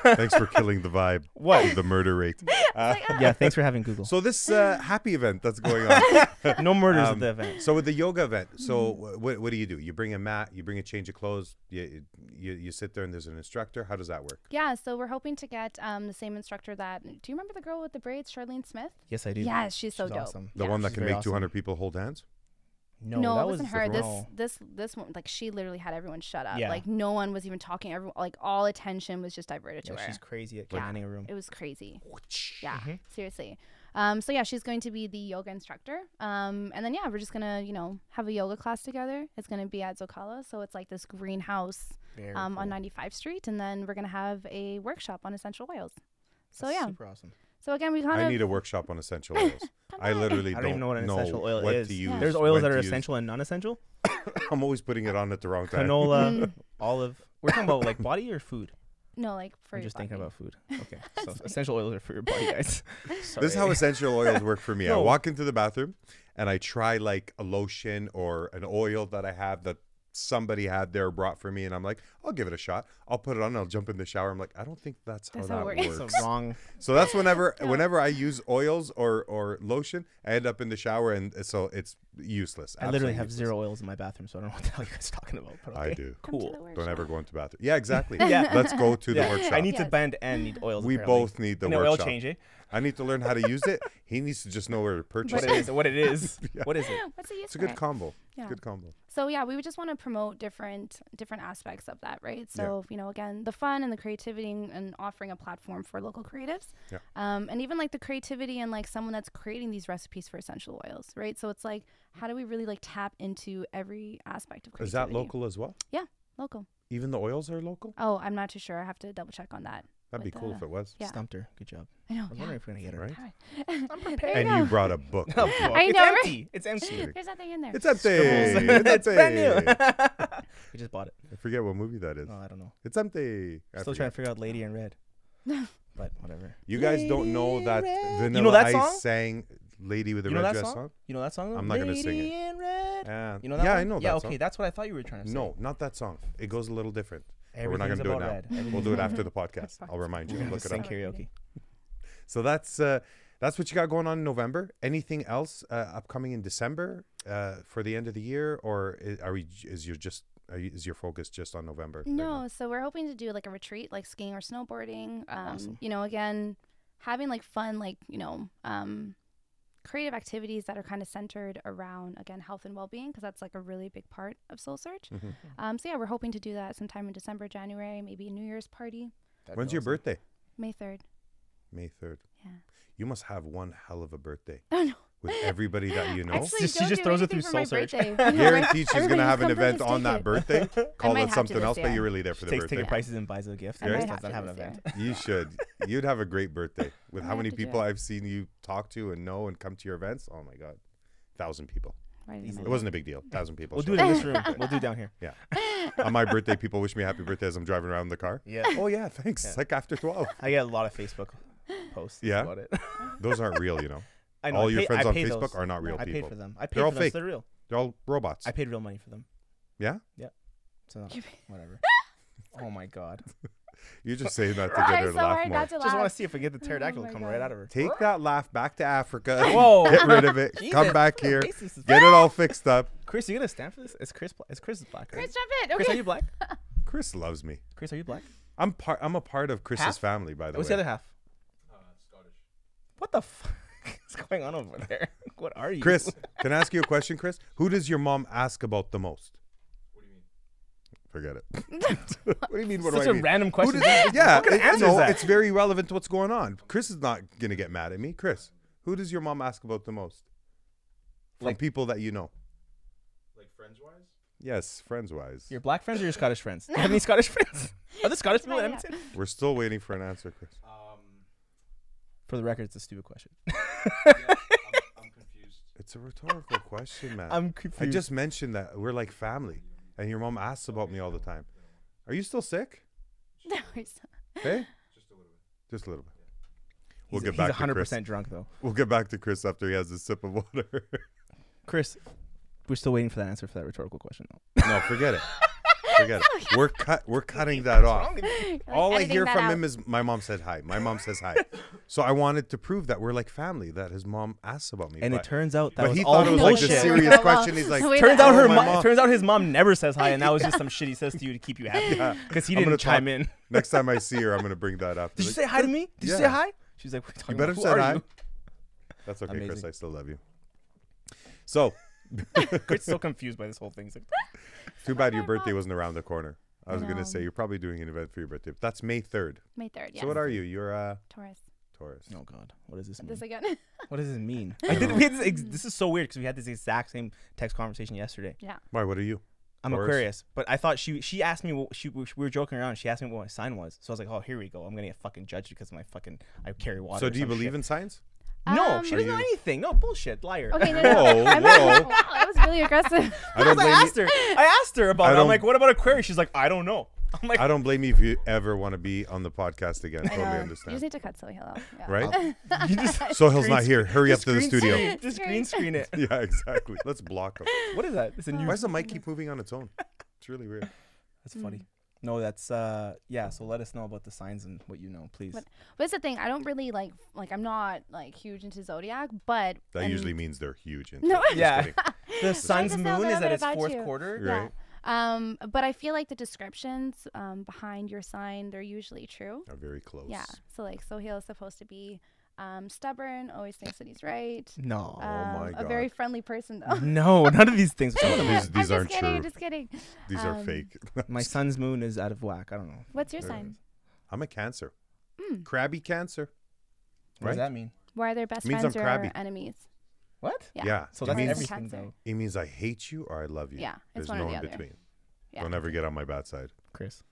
S1: Thanks for killing the vibe.
S3: What?
S1: the murder rate. Uh,
S3: yeah, thanks for having Google.
S1: so this uh, happy event that's going on.
S3: no murders
S1: Um,
S3: at the event.
S1: So with the yoga event, so wh- what, what do you do? You bring a mat, you bring a change of clothes, you, you you sit there and there's an instructor. How does that work?
S2: Yeah, so we're hoping to get um, the same instructor that. Do you remember the girl with the braids, Charlene Smith?
S3: Yes, I do.
S2: Yes, she's so
S3: She's
S2: dope.
S3: awesome.
S1: The
S2: Yeah.
S1: one that
S3: She's
S1: can make
S3: awesome.
S1: 200 people hold hands.
S3: No,
S2: No, it
S3: was
S2: wasn't her. This this this one, like she literally had everyone shut up.
S3: Yeah.
S2: Like no one was even talking. Everyone, like all attention was just diverted to her.
S3: she's crazy at
S2: Yeah.
S3: a room.
S2: It was crazy. Yeah,
S3: Mhm.
S2: seriously. Um, so yeah, she's going to be the yoga instructor. Um, and then yeah, we're just gonna you know have a yoga class together. It's gonna be at Zocalo, so it's like this greenhouse um, on
S3: cool.
S2: 95th Street, and then we're gonna have a workshop on essential oils. So
S3: That's
S2: yeah,
S3: super awesome.
S2: So again we kind
S1: I
S2: of
S1: need a workshop on essential oils. I literally
S3: I don't even know what an essential oil
S1: what
S3: is.
S1: To use,
S2: Yeah.
S3: There's oils
S1: when
S3: that
S1: to
S3: are
S1: use.
S3: essential and non-essential.
S1: I'm always putting it on at the wrong time.
S3: Canola, olive. We're talking about like body or food.
S2: no like for
S3: I'm
S2: your
S3: just thinking
S2: body.
S3: about food. Okay, so essential oils are for your body, guys.
S1: This is how essential oils work for me. I
S3: No.
S1: walk into the bathroom and I try like a lotion or an oil that I have that somebody had there brought for me, and I'm like, I'll give it a shot. I'll put it on. I'll jump in the shower. I'm like, I don't think that's how
S2: That's
S1: that
S2: how it
S1: works.
S2: works.
S3: It's wrong.
S1: So that's whenever
S2: No.
S1: whenever I use oils or or lotion, I end up in the shower, and so it's useless.
S3: I literally have
S1: useless.
S3: zero oils in my bathroom, so I don't know what the hell you guys are talking about. But
S1: I do.
S3: Cool.
S1: Don't ever go into the bathroom. Yeah, exactly.
S3: Yeah.
S1: Let's go to the workshop.
S3: I need to bend and need oils.
S1: we
S3: apparently.
S1: both need the
S3: And an oil
S1: workshop.
S3: change, eh?
S1: I need to learn how to use it. He needs to just know where to purchase
S3: What
S1: it.
S3: it is. What it is.
S1: Yeah.
S3: What is it?
S2: What's the use
S1: It's a good
S2: it?
S1: combo.
S2: Yeah.
S1: Good combo.
S2: So yeah, we would just want to promote different different aspects of that, right? So you know, again, the fun and the creativity and, and offering a platform for local creatives,
S1: Yeah.
S2: um, and even like the creativity and like someone that's creating these recipes for essential oils, right? So it's like how do we really like tap into every aspect of
S1: Is that local as well?
S2: Yeah, local.
S1: Even the oils are local?
S2: Oh, I'm not too sure. I have to double check on that.
S1: That'd be cool
S2: uh,
S1: if it was.
S2: Yeah.
S3: Stumped her. Good job.
S2: I know.
S3: I was
S2: yeah.
S3: wondering if we're gonna get her.
S1: Right?
S2: I'm
S3: I'm prepared.
S1: And
S2: you
S1: you brought a book. With you.
S3: fuck.
S2: I
S3: it's
S2: know, right?
S3: empty. It's empty.
S2: There's nothing in there.
S1: It's empty. It's
S3: it's brand
S1: empty.
S3: new. we just bought it.
S1: I forget what movie that is.
S3: Oh, I don't know.
S1: It's empty. I
S3: Still
S1: forget.
S3: trying to figure out Lady in Red. but whatever.
S1: You guys don't know that
S3: in Red.
S1: Vanilla
S3: You know that
S1: Ice
S3: song?
S1: sang "Lady with the
S3: You know
S1: Red Dress"
S3: song?
S1: song?
S3: You know that song? though?
S1: I'm not gonna sing
S3: Lady
S1: it.
S3: in Red.
S1: Yeah.
S3: You know that
S1: yeah,
S3: one?
S1: I know
S3: Yeah,
S1: that
S3: okay.
S1: song.
S3: That's what I thought you were trying to say.
S1: No, not that song. It goes a little different. But we're not gonna do it now. We'll do it after the podcast. I'll remind you.
S3: You're
S1: Look it up.
S3: karaoke.
S1: So that's uh, that's what you got going on in November. Anything else uh, upcoming in December uh, for the end of the year, or i- are we? Is your just are you, is your focus just on November? right?
S2: No, so we're hoping to do like a retreat, like skiing or snowboarding. Um,
S3: Awesome.
S2: You know, again, having like fun, like you know, um, creative activities that are kind of centered around again health and well-being, because that's like a really big part of Soul Search.
S1: Mhm.
S2: Um, so yeah, we're hoping to do that sometime in December, January, maybe a New Year's party,
S3: That'd
S1: When's
S3: be
S1: your
S3: awesome.
S1: birthday?
S2: May third.
S1: May third.
S2: Yeah.
S1: You must have one hell of a birthday
S2: Oh no.
S1: With everybody that you know.
S2: Actually,
S3: she just throws it through
S2: for my
S3: Soul Search.
S2: birthday.
S1: Guarantee she's gonna have an
S2: just come for
S1: event on that birthday. Call it something else, but you're really there for
S3: She
S1: the
S3: takes
S1: birthday.
S3: ticket
S2: Yeah.
S3: prices and buys a gift.
S2: I
S3: The
S2: might have to
S3: have an event.
S1: You should. You'd have a great birthday with how many
S2: have to do
S1: people. I've seen you talk to and know and come to your events. Oh my god, thousand people.
S2: Right in
S3: Easy.
S2: the
S1: It wasn't a big deal. Thousand people.
S3: We'll do it in this room. We'll do it down here. Yeah.
S1: On my birthday. People wish me happy birthday as I'm driving around in the car.
S3: Yeah.
S1: Oh yeah, thanks.
S3: Yeah.
S1: Like after twelve.
S3: I get a lot of Facebook posts
S1: Yeah?
S3: about it.
S1: Those aren't real, you know.
S3: I know.
S1: All
S3: I
S1: your
S3: pay-
S1: friends
S3: I
S1: on
S3: pay
S1: Facebook
S3: those.
S1: are not real people.
S3: I paid for them. I paid
S1: They're all
S3: for them.
S1: fake.
S3: so They're real.
S1: They're all robots.
S3: I paid real money for them.
S1: Yeah? Yep.
S3: So whatever. oh my god.
S1: You're just saying that to get her to
S2: so
S1: laugh
S2: hard
S1: more.
S2: not to
S3: Just want to see if I get the oh pterodactyl
S2: my
S3: come
S2: God.
S3: right out of her.
S1: Take that laugh back to Africa.
S3: Whoa.
S1: Get rid of it. Come
S3: Jesus.
S1: back here.
S3: Racist as
S1: Get it all fixed up.
S3: Chris, you gonna stand for this? It's Chris. Bla- It's Chris is black. Right?
S2: Chris, jump in.
S3: Chris, are
S2: Okay.
S3: you black?
S1: Chris loves me.
S3: Chris, are you black?
S1: I'm part. I'm a part of Chris's
S3: Half?
S1: family, by the way.
S3: What's
S1: way.
S3: the other half? Uh, Scottish. What the fuck is going on over there? What are you?
S1: Chris, can I ask you a question, Chris? Who does your mom ask about the most? What do you mean? Forget it. what do you mean? What
S3: Such
S1: do I
S3: a
S1: mean?
S3: random
S1: Who
S3: question.
S1: does- yeah,
S3: What kind
S1: it-
S3: answer
S1: no,
S3: that?
S1: it's very relevant to what's going on. Chris is not gonna get mad at me. Chris, who does your mom ask about the most? From
S3: Like-
S1: people that you know.
S4: Like friends wise?
S1: Yes, friends wise.
S3: Your black friends or your Scottish friends? Do you have any Scottish friends? Are the Scottish people in
S2: Find out.
S3: Edmonton?
S1: We're still waiting for an answer, Chris.
S3: For the record, it's a stupid question.
S4: yeah, I'm, I'm confused.
S1: It's a rhetorical question, man.
S3: I'm confused.
S1: I just mentioned that we're like family, and your mom asks about me all the time. Are you still sick?
S2: No, he's- not.
S1: Hey,
S4: Just a little bit.
S1: just a little bit. We'll
S3: he's,
S1: get
S3: he's
S1: back to
S3: 100%
S1: Chris.
S3: drunk though.
S1: We'll get back to Chris after he has a sip of water.
S3: Chris, we're still waiting for that answer for that rhetorical question though.
S1: no, forget it. Forget it. We're cut. We're cutting that off. All I
S2: editing
S1: hear
S2: that
S1: from
S2: out.
S1: him is my mom said hi. My mom says hi. So I wanted to prove that we're like family. That his mom asks about me.
S3: And
S1: but,
S3: it turns out that
S1: but
S3: was
S1: he
S3: all
S1: thought it was like the
S3: bullshit.
S1: serious
S2: Well,
S1: question. He's like,
S2: wait,
S3: Turns out
S1: Oh,
S3: her
S1: my
S3: mo-
S1: mom-
S3: turns out his mom never says hi, and that was just some shit he says to you to keep you happy.
S1: Yeah.
S3: Because he
S1: I'm gonna
S3: didn't chime
S1: talk-
S3: in.
S1: next time I see her, I'm gonna bring that up.
S3: Did you
S1: Like,
S3: say hi to me? Did you say
S1: Yeah.
S3: hi? She's like, you,
S1: better say hi. That's okay, Chris.
S3: Amazing.
S1: I still love you. So,
S3: Chris is so confused by this whole thing. He's like,
S1: too bad your birthday
S2: mom.
S1: wasn't around the corner. I
S2: I
S1: was gonna
S2: know.
S1: say you're probably doing an event for your birthday. But that's May third.
S2: May 3rd, yes.
S1: So what are you? You're a
S2: Taurus.
S1: Taurus.
S3: oh god, what does this mean?
S2: This again.
S3: What does this mean? I did, we had this, ex- this is so weird because we had this exact same text conversation yesterday.
S2: yeah.
S1: Why? What are you?
S3: I'm
S1: Taurus?
S3: Aquarius, but I thought she she asked me what she we were joking around. She asked me what my sign was, so I was like, oh, here we go. I'm gonna get fucking judged because of my fucking I carry water.
S1: so do you
S3: some
S1: believe
S3: shit.
S1: in science?
S3: No,
S2: Um,
S3: she
S1: Are
S3: doesn't know
S1: you-
S3: anything. No bullshit, liar.
S2: Okay, no, no. no.
S1: Whoa,
S2: I'm
S1: whoa.
S2: Not, wow, that was really aggressive.
S1: I don't
S3: I
S1: blame
S3: asked
S1: you.
S3: her. I asked her about
S1: I
S3: it. I'm
S1: don't-
S3: like, what about Aquarius? She's like, I don't know. I'm like,
S1: I don't blame you if you ever want to be on the podcast again.
S2: I
S1: Totally
S2: know. You
S1: understand.
S2: just need to cut Soheil out. Yeah.
S1: Right?
S3: you just
S1: Soheil's not here. Hurry up to the
S3: green
S1: studio.
S3: screen- Just green screen it.
S1: yeah, exactly. Let's block him.
S3: What is that? It's a new.
S1: Why does the mic keep moving on its own? It's really weird.
S3: That's funny. No, that's uh yeah. So let us know about the signs and what you know, please.
S2: What- But it's the thing. I don't really like like I'm not like huge into zodiac, but
S1: That
S2: and-
S1: usually means they're huge. Into
S2: No.
S3: Yeah. The sun's
S2: just know a
S3: moon is at its fourth
S2: you.
S3: quarter.
S2: Yeah.
S1: Right.
S2: Um, but I feel like the descriptions um, behind your sign they're usually true.
S1: Are very close.
S2: Yeah. So like Soheil is supposed to be um, stubborn, always thinks that he's right.
S3: No.
S2: Um,
S1: my
S2: A very friendly person though.
S3: no, none of these things. Some of them
S1: These,
S3: are.
S1: these
S2: I'm
S1: aren't
S2: just kidding.
S1: true.
S2: Just kidding.
S1: These are
S2: um,
S1: fake.
S3: My sun's moon is out of whack. I don't know.
S2: What's your sign?
S1: I'm a Cancer.
S2: Mm.
S1: Crabby Cancer.
S3: What
S1: Right?
S3: does that mean?
S2: Why are their best
S1: means
S2: friends
S1: I'm
S2: or
S1: crabby.
S2: enemies?
S3: What?
S2: Yeah.
S1: Yeah.
S3: So
S1: It
S3: that's
S1: means-
S3: everything though,
S1: It means I hate you or I love you.
S2: Yeah, it's
S1: There's
S2: one or
S1: no
S2: the
S1: in
S2: other.
S1: between.
S2: Yeah.
S1: Don't ever get on my bad side.
S3: Chris.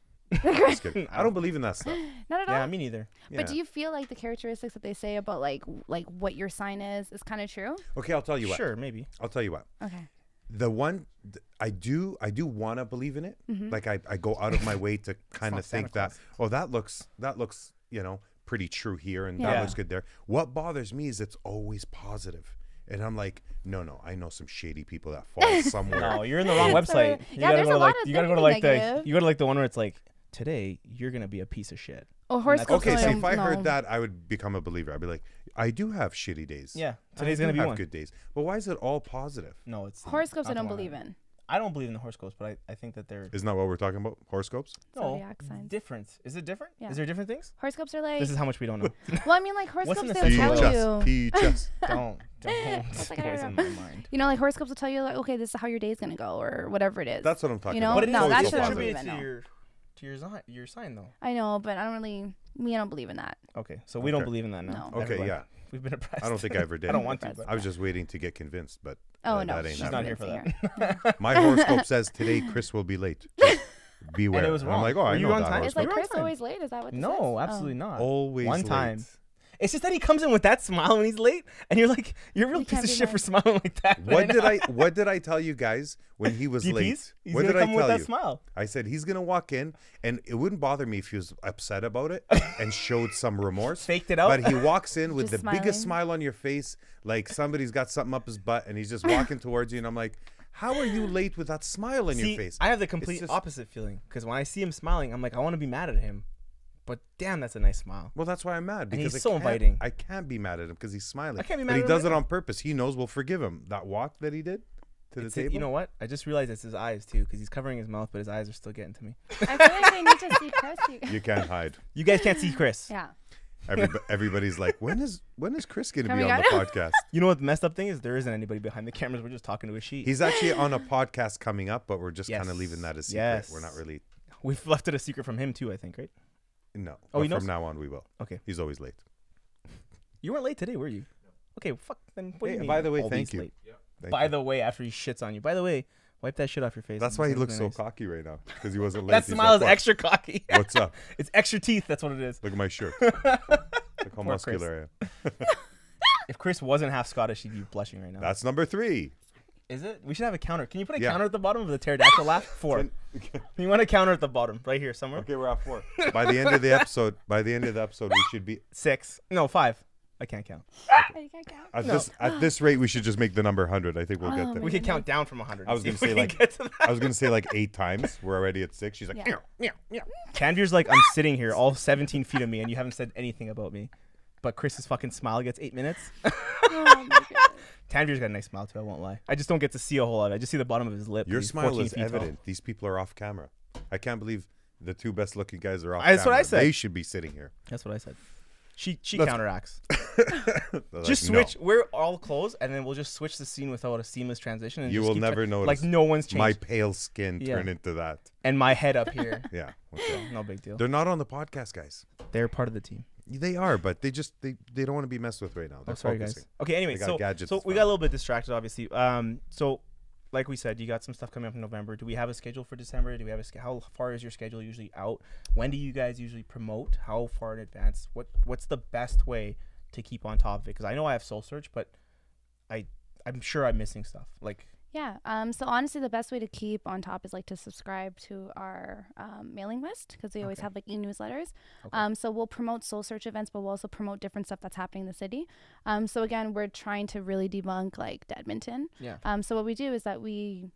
S1: Just kidding. I don't believe in that stuff.
S2: Not at all.
S3: Yeah, me neither.
S1: Yeah.
S2: But do you feel like the characteristics that they say about like like what your sign is is kind of true?
S1: okay, I'll tell you what.
S3: Sure, maybe.
S1: I'll tell you what.
S2: Okay.
S1: The one th- I do, I do want to believe in it.
S2: Mm-hmm.
S1: Like I, I go out of my way to kind of think that, oh, that looks, that looks, you know, pretty true here, and
S2: Yeah.
S1: that looks good there. What bothers me is it's always positive. positive, and I'm like, no, no, I know some shady people that fall somewhere.
S3: No, you're in the wrong website. You
S2: Yeah,
S3: gotta
S2: there's
S3: go to
S2: a lot
S3: like
S2: of
S3: you gotta go to
S2: very
S3: like the you go to like the one where it's like today you're gonna be a piece of shit.
S2: Oh, horoscopes.
S1: Okay, so if I
S2: no.
S1: heard that, I would become a believer. I'd be like, I do have shitty days.
S3: Yeah, today's
S1: do
S3: gonna be
S1: have
S3: one.
S1: good days. But why is it all positive?
S3: No, it's
S2: horoscopes, I
S3: not the
S2: don't believe in.
S3: I don't believe in the horoscopes, but I, I think that they're
S1: Isn't that what we're talking about? Horoscopes?
S3: no
S2: Zodiac signs.
S3: different. Is it different?
S2: Yeah.
S3: Is there different things?
S2: Horoscopes are like.
S3: This is how much we don't know.
S2: well, I mean, like horoscopes
S3: in the
S2: they'll
S3: sense
S2: tell
S3: of
S2: you.
S1: Peaches.
S3: don't don't
S2: like,
S3: poison my mind.
S2: You know, like horoscopes will tell you, like, okay, this is how your day's gonna go, or whatever it is.
S1: That's what I'm talking
S2: You know?
S1: about.
S3: But
S2: No,
S1: Always
S2: that's
S1: so
S2: what I'm
S1: positive.
S2: believing.
S3: to your to your sign your sign though.
S2: I know, but I don't really. Me, I don't believe in that.
S3: Okay, so we don't
S1: Okay.
S3: believe in that now.
S2: No.
S1: Okay,
S3: Everyone.
S1: yeah.
S3: We've been oppressed.
S1: I don't think I ever did.
S3: I don't want to, but
S1: I was just waiting to get convinced, but
S2: Oh
S1: uh,
S2: no,
S1: that ain't
S2: she's
S3: She's not here for
S2: convincing
S3: that.
S1: My horoscope says today Chris will be late. Just beware.
S3: And it was
S1: I'm like, oh,
S3: Were
S1: I
S3: you
S1: know
S3: on
S1: that
S3: time?
S2: It's
S1: horoscope.
S2: like
S3: You're on
S2: Chris
S3: time.
S2: always late. Is that what? This
S3: No,
S2: is?
S3: absolutely
S2: Oh.
S3: not.
S1: Always
S3: One
S1: late.
S3: time. It's just that he comes in with that smile when he's late, and you're like, you're a real
S2: You
S3: piece of
S2: be
S3: shit for smiling like that.
S1: What did. I What did I tell you guys when he was
S3: DPs?
S1: late?
S3: He's
S1: what
S3: gonna
S1: did I
S3: come with
S1: tell
S3: that
S1: you?
S3: smile.
S1: I said he's gonna walk in, and it wouldn't bother me if he was upset about it and showed some remorse.
S3: Faked it out.
S1: But he walks in with
S2: Just
S1: the biggest smile on your face, like somebody's got something up his butt, and he's just walking towards you, and I'm like, how are you late with that smile on
S3: See,
S1: your face?
S3: I have the complete
S1: just-
S3: opposite feeling because when I see him smiling, I'm like, I want to be mad at him, but damn, that's a nice smile.
S1: Well, that's why I'm mad because
S3: he's
S1: I
S3: so inviting.
S1: I can't be mad at him because he's smiling.
S3: I can't be
S1: but
S3: mad
S1: he
S3: at him
S1: does it on purpose. He knows we'll forgive him. That walk that he did to the
S3: It's-
S1: table.
S3: you know what? I just realized it's his eyes too because he's covering his mouth, but his eyes are still getting to me.
S2: I feel like I need to see Chris. You-
S1: you can't hide.
S3: You guys can't see Chris.
S2: yeah.
S1: Everyb- everybody's like, when is when is Chris going to be on the
S2: out?
S1: podcast?
S3: You know what the messed up thing is? There isn't anybody behind the cameras. We're just talking to a sheet.
S1: He's actually on a podcast coming up, but we're just kind of leaving that a secret.
S3: Yes.
S1: We're not really.
S3: We've left it a secret from him too. I think, right?
S1: No.
S3: Oh, he knows?
S1: from now on, we will.
S3: Okay.
S1: He's always late.
S3: You weren't late today, were you? Okay, fuck. Then what do
S1: Hey,
S3: you mean?
S1: by the way,
S3: always
S1: thank you.
S3: late?
S1: Thank
S3: By
S1: you.
S3: the way, after he shits on you. By the way, wipe that shit off your face.
S1: That's why he looks so cocky right now because he wasn't late.
S3: That
S1: He's
S3: smile
S1: like,
S3: is
S1: "What?
S3: extra cocky.
S1: What's up?
S3: it's extra teeth. That's what it is.
S1: Look at my shirt. Look how
S3: Chris.
S1: muscular I am.
S3: If Chris wasn't half Scottish, he'd be blushing right now.
S1: That's number three.
S3: Is it? We should have a counter. Can you put a
S1: Yeah.
S3: counter at the bottom of the pterodactyl laugh? Four.
S1: Okay.
S3: You want a counter at the bottom, right here somewhere.
S1: Okay, we're at four. By the end of the episode, by the end of the episode, we should be
S3: Six. No, five. I can't count.
S2: Ah, you can't count.
S1: at
S3: No.
S1: this at ah. this rate. We should just make the number hundred. I think we'll
S2: Oh,
S1: get there.
S3: We could count down from 100.
S1: I was gonna say, like-
S3: to.
S1: I was gonna say like eight times. We're already at six. She's like,
S2: Yeah.
S1: yeah, meow, meow.
S3: Tanvir's like, I'm sitting here all 17 feet of me, and you haven't said anything about me. But Chris's fucking smile gets eight minutes.
S2: Oh my goodness.
S3: Tanvir's got a nice smile too. I won't lie. I just don't get to see a whole lot. of it. I just see the bottom of his lip.
S1: Your
S3: He's
S1: smile is
S3: feet tall.
S1: evident. These people are off camera. I can't believe the two best looking guys are off.
S3: That's what I
S1: camera.
S3: said.
S1: They should be sitting here.
S3: That's what I said. She she
S1: Let's-
S3: counteracts.
S1: They're
S3: just
S1: like, "No,
S3: switch. We're all closed, and then we'll just switch the scene without a seamless transition. And
S1: You
S3: just
S1: will
S3: keep
S1: never
S3: tra-
S1: notice.
S3: Like no one's changed.
S1: My pale skin
S3: Yeah.
S1: turn into that.
S3: and my head up here.
S1: Yeah. okay.
S3: no big deal.
S1: They're not on the podcast, guys.
S3: They're part of the team.
S1: They are, but they just they, they don't want to be messed with right now. They're
S3: Oh, sorry,
S1: focusing.
S3: guys. Okay, anyway, so so we
S1: well.
S3: got a little bit distracted, obviously. Um, so like we said, you got some stuff coming up in November. Do we have a schedule for December? Do we have a how far is your schedule usually out? When do you guys usually promote? How far in advance? What what's the best way to keep on top of it? Because I know I have Soul Search, but I I'm sure I'm missing stuff. Like
S2: Yeah. Um, so honestly, the best way to keep on top is like to subscribe to our um, mailing list because we always
S3: Okay.
S2: have like e-newsletters.
S3: Okay.
S2: Um, so we'll promote Soul Search events, but we'll also promote different stuff that's happening in the city. Um, so again, we're trying to really debunk like Edmonton.
S3: yeah,
S2: Um, so what we do is that we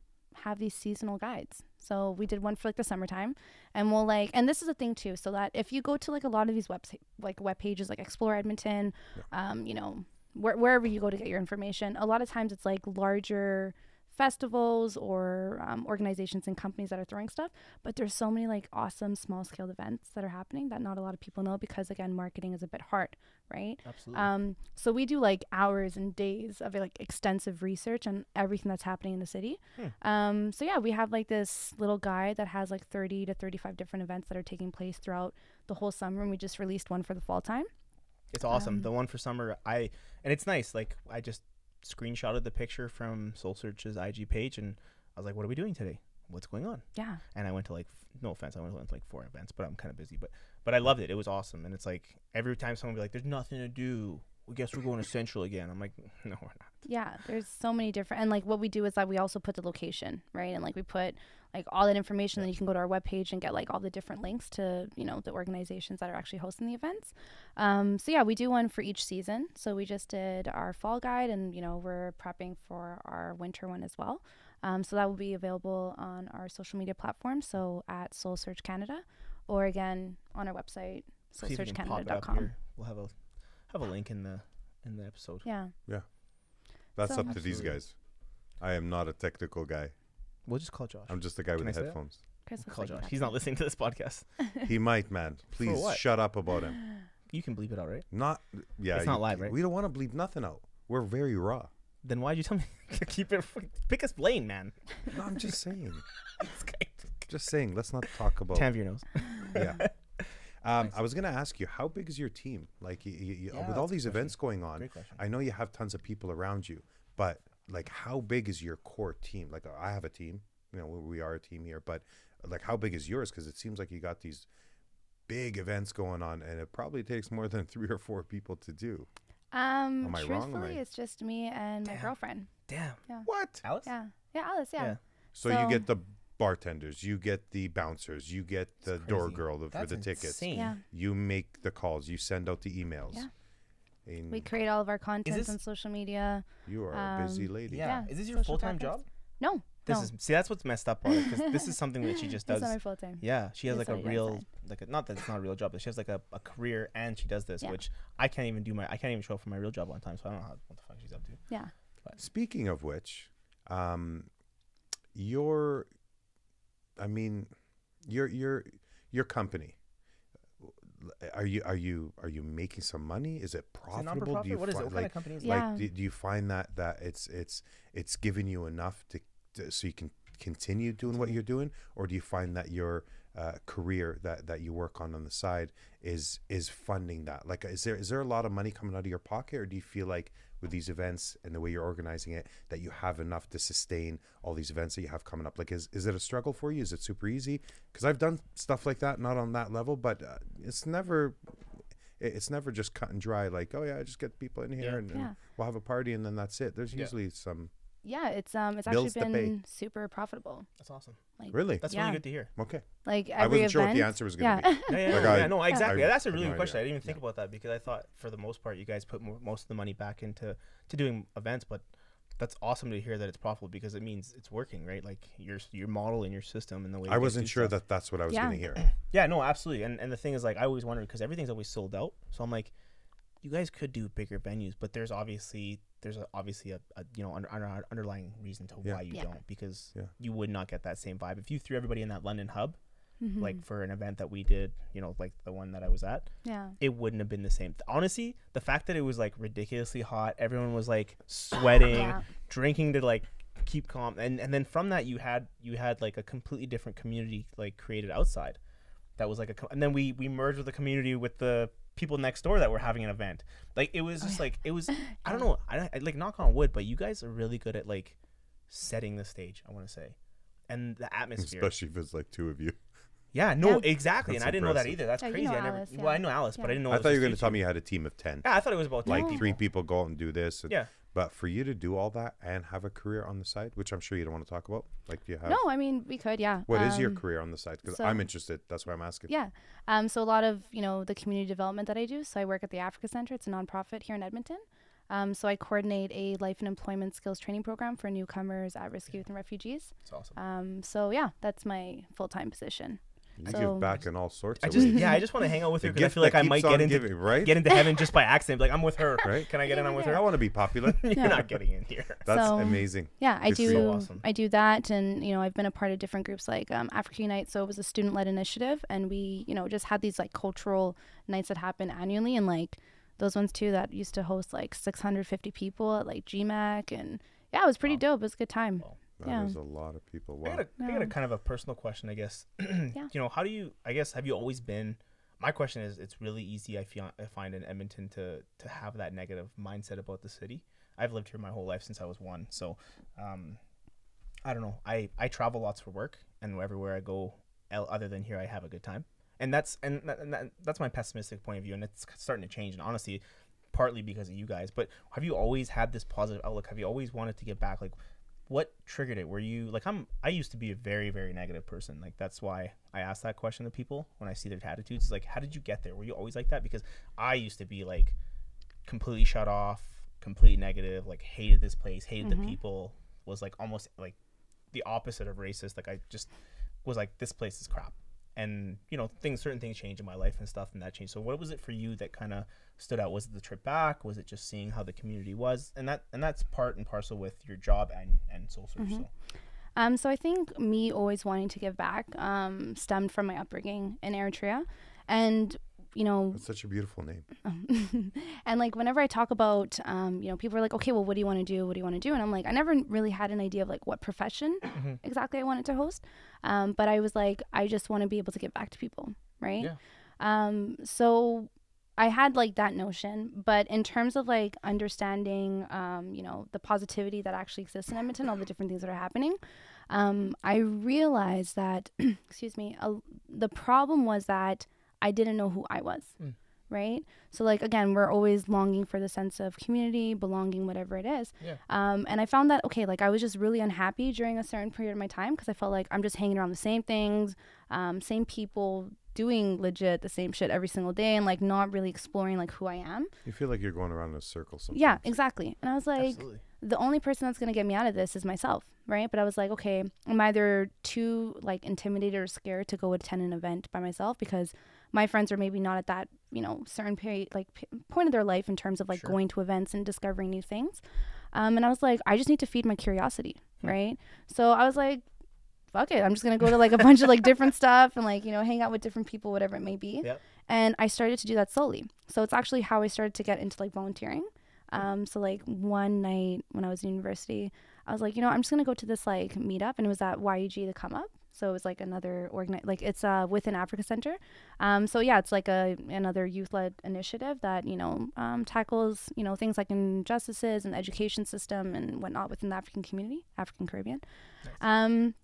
S2: have these seasonal guides. So we did one for like the summertime, and we'll like, and this is a thing too. So that if you go to like a lot of these website like web pages like Explore Edmonton, um, you know, where, wherever you go to get your information, a lot of times it's like larger festivals or um, organizations and companies that are throwing stuff but there's so many like awesome small scale events that are happening that not a lot of people know because again marketing is a bit hard right
S3: absolutely.
S2: um, so we do like hours and days of like extensive research on everything that's happening in the city.
S3: Hmm.
S2: Um, so yeah, we have like this little guide that has like 30 to 35 different events that are taking place throughout the whole summer, and we just released one for the fall time.
S3: It's awesome.
S2: Um,
S3: the one for summer, I and it's nice. Like I just screenshotted the picture from Soul Search's IG page, and I was like, "What are we doing today? What's going on?"
S2: Yeah.
S3: And I went to like, no offense, I went to like four events, but I'm kind of busy. But but I loved it. It was awesome, and it's like every time someone be like, "There's nothing to do." Well, guess we're going to Central again. I'm like, no, we're not.
S2: Yeah, there's so many different, and like what we do is that we also put the location, right? And like we put like all that information, then you can go to our webpage and get like all the different links to you know the organizations that are actually hosting the events. Um, so yeah, we do one for each season. So we just did our fall guide, and you know we're prepping for our winter one as well. Um, so that will be available on our social media platforms. So at Soul Search Canada, or again on our website
S3: See if you can pop
S2: soulsearchcanada.com.
S3: We'll have a have a link in the in the episode.
S2: Yeah. Yeah.
S1: That's
S2: So-
S1: up to these guys. I am not a technical guy.
S3: We'll just call Josh.
S1: I'm just the guy
S3: Can
S1: with
S3: I say that?
S1: headphones.
S2: Chris looks
S3: call
S2: like
S3: Josh. He's not listening to this podcast.
S1: he might, man. Please
S3: what?
S1: shut up about him.
S3: You can bleep it out, right?
S1: Not. Yeah.
S3: It's not live, right?
S1: We don't want to bleep nothing out. We're very raw.
S3: Then why'd you tell me to keep it? Pick a lane, man.
S1: No, I'm just saying.
S3: This guy-
S1: Just saying. Let's not talk about.
S3: Tam your nose.
S1: yeah. Um, I was gonna ask you, how big is your team? Like, you, you, you-
S3: Yeah,
S1: with all
S3: that's a
S1: these
S3: question.
S1: events going on,
S3: Great question.
S1: I know you have tons of people around you, but like, how big is your core team? Like, I have a team. You know, we we are a team here, but like, how big is yours? Because it seems like you got these big events going on, and it probably takes more than three or four people to do.
S2: Um,
S1: Am I wrong? Am
S2: truthfully,
S1: I-
S2: it's just me and my girlfriend.
S3: Damn. Yeah.
S1: What?
S3: Alice?
S2: Yeah, yeah, Alice. Yeah,
S3: Yeah.
S1: So, you get the bartenders, you get the bouncers, you get the door
S3: crazy.
S1: girl for
S3: That's
S1: the tickets.
S3: insane.
S2: yeah.
S1: You make the calls, you send out the emails.
S2: Yeah.
S1: And
S2: We create all of our content
S3: this-
S2: on social media.
S1: you are a busy
S2: um,
S1: lady.
S3: Yeah.
S2: Yeah,
S3: Is this your full time job?
S2: No,
S3: This
S2: no,
S3: is see that's what's messed up on it because this is something that she just
S2: it's
S3: does.
S2: not my full time.
S3: Yeah, she has
S2: It's
S3: like a
S2: what I do
S3: real
S2: outside.
S3: like a, not that it's not a real job, but she has like a, a career and she does this,
S2: Yeah.
S3: which I can't even do my I can't even show up for my real job on time, so I don't know how, what the fuck she's up to.
S2: Yeah.
S1: Speaking of which, um, your, I mean, your your your company. Are you are you are you making some money? Is it profitable?
S3: non-profit?
S1: Do you
S3: What is it?
S1: fi-
S3: What kind
S1: like
S3: of company is it?
S2: Yeah.
S1: like do, do you find that that it's it's it's giving you enough to, to so you can continue doing what you're doing, or do you find that your uh, career that that you work on on the side is is funding that? Like, is there is there a lot of money coming out of your pocket, or do you feel like with these events and the way you're organizing it that you have enough to sustain all these events that you have coming up? Like, is is it a struggle for you? Is it super easy? Because I've done stuff like that, not on that level, but uh, it's never. It's never just cut and dry. Like, oh yeah, I just get people in here
S3: Yeah.
S1: and, and
S2: Yeah.
S1: we'll have a party and then that's it. There's
S3: Yeah.
S1: usually some.
S2: Yeah, it's um, it's actually been super profitable.
S3: That's awesome.
S2: Like,
S1: Really?
S3: That's
S2: Yeah.
S3: really good to hear.
S1: Okay.
S2: like
S1: I wasn't sure what the answer was going to
S2: yeah.
S1: be.
S3: Yeah, yeah,
S1: Like
S3: no,
S1: I-
S3: yeah, no, exactly.
S1: I
S3: That's a
S1: have
S3: really
S1: no
S3: good question. I didn't even think about that because I thought for the most part you guys put mo- most of the money back into to doing events, but that's awesome to hear that it's profitable because it means it's working, right? Like your your model and your system and the way.
S1: I wasn't sure
S3: stuff.
S1: that that's what I was
S2: Yeah.
S1: going to hear.
S3: Yeah, no, absolutely. And and the thing is, like, I always wondered because everything's always sold out. So I'm like, you guys could do bigger venues, but there's obviously there's a, obviously a, a you know under, under, underlying reason to
S1: Yeah.
S3: why you
S2: Yeah.
S3: don't because
S1: Yeah.
S3: you would not get that same vibe if you threw everybody in that London hub
S2: Mhm.
S3: like for an event that we did, you know, like the one that I was at.
S2: yeah.
S3: It wouldn't have been the same. Honestly, the fact that it was like ridiculously hot, everyone was like sweating,
S2: Yeah.
S3: drinking to like keep calm and and then from that you had you had like a completely different community like created outside that was like a co- and then we we merged with the community with the people next door that were having an event like it was
S2: Oh,
S3: just
S2: yeah.
S3: like it was i don't know I, I like knock on wood but you guys are really good at like setting the stage i want to say and the atmosphere
S1: Especially if it's like two of you.
S3: yeah no
S2: Yeah.
S3: exactly
S1: That's
S3: and i didn't know that
S1: impressive.
S3: either that's
S2: Yeah, you
S3: crazy
S2: know
S3: i never
S2: Alice,
S3: well i know alice but i didn't know
S1: I thought you were going to tell me you had a team of 10.
S3: yeah i thought it was about 10
S1: Like
S2: No.
S1: three people go out and do this. And,
S3: yeah
S1: But for you to do all that and have a career on the side, which I'm sure you don't want to talk about, like you have.
S2: No, I mean we could. Yeah.
S1: What is your
S2: Um,
S1: career on the side? Because
S2: so-
S1: I'm interested. That's why I'm asking.
S2: Yeah. Um, so a lot of, you know, the community development that I do. So I work at the Africa Center. It's a nonprofit here in Edmonton. Um, so I coordinate a life and employment skills training program for newcomers, at-risk youth, and refugees.
S3: it's awesome
S2: Um, so yeah, that's my full-time position.
S1: You
S2: So-
S1: give back in all sorts
S3: i
S1: of
S3: just
S1: ways.
S3: yeah i just want to hang out with
S1: The
S3: her because i feel like i might get
S1: on
S3: into
S1: giving, right?
S3: get into heaven just by accident like i'm with her
S1: Right?
S3: can i get in on with her
S1: I want to be popular.
S3: you're
S2: Yeah.
S3: not getting in here
S1: That's
S2: So-
S1: amazing.
S2: Yeah, I
S1: Good for
S2: do.
S3: So awesome.
S2: I do that, and you know, I've been a part of different groups like um, Africa Unite. So it was a student-led initiative, and we, you know, just had these like cultural nights that happen annually, and like those ones too that used to host like 650 people at like GMAC, and yeah, it was pretty
S3: Wow.
S2: dope. It was a good time.
S3: Wow.
S1: That
S2: Yeah.
S1: is a lot of people.
S3: I
S1: Wow.
S3: got, a, I got a kind of a personal question, I guess.
S2: Yeah.
S3: You know, how do you? I guess have you always been my question is, it's really easy. I feel I find in Edmonton to to have that negative mindset about the city. I've lived here my whole life since I was one, so um, I don't know. I I travel lots for work, and everywhere I go, el- other than here, I have a good time. And that's and, that, and that, that's my pessimistic point of view, and it's starting to change. And honestly, partly because of you guys. But have you always had this positive outlook? Have you always wanted to get back? Like, what triggered it? Were you like I'm? I used to be a very very negative person. Like that's why I ask that question to people when I see their attitudes. It's Like, how did you get there? Were you always like that? Because I used to be like completely shut off, completely negative. Like hated this place, hated the mm-hmm. people. Was like almost like the opposite of racist. Like I just was like this place is crap. And you know things, certain things change in my life and stuff, and that changed. So what was it for you that kind of stood out? Was it the trip back? Was it just seeing how the community was? And that and that's part and parcel with your job and and Soul Search. So
S2: Um, so I think me always wanting to give back um, stemmed from my upbringing in Eritrea, and you know,
S1: That's such a beautiful name.
S2: and like whenever I talk about, um, you know, people are like, okay, well, what do you want to do? What do you want to do? And I'm like, I never really had an idea of like what profession exactly I wanted to host, um, but I was like, I just want to be able to give back to people, right?
S3: Yeah.
S2: Um, so I had like that notion, but in terms of like understanding, um, you know, the positivity that actually exists in Edmonton, all the different things that are happening, um, I realized that, excuse me, a, the problem was that I didn't know who I was,
S3: Mm.
S2: right? So like again, we're always longing for the sense of community, belonging, whatever it is.
S3: Yeah.
S2: Um, and I found that okay, like I was just really unhappy during a certain period of my time because I felt like I'm just hanging around the same things, um, same people, doing legit the same shit every single day, and like not really exploring like who I am.
S1: You feel like you're going around in a circle sometimes.
S2: Yeah, exactly. And I was like,
S3: absolutely.
S2: the only person that's going to get me out of this is myself right but i was like okay i'm either too like intimidated or scared to go attend an event by myself because my friends are maybe not at that you know certain period like p- point of their life in terms of like
S3: Sure.
S2: going to events and discovering new things um, and i was like i just need to feed my curiosity
S3: Hmm.
S2: right so i was like fuck it i'm just gonna go to like a bunch of like different stuff and like you know hang out with different people whatever it may be
S3: Yep.
S2: and i started to do that slowly so it's actually how i started to get into like volunteering um, so like one night when I was in university, I was like, you know, I'm just gonna go to this like meetup, and it was at YUG the Come Up. So it was like another organi- like it's uh within Africa Center. Um, so yeah, it's like a another youth led initiative that you know um, tackles you know things like injustices and the education system and whatnot within the African community, African Caribbean. Um,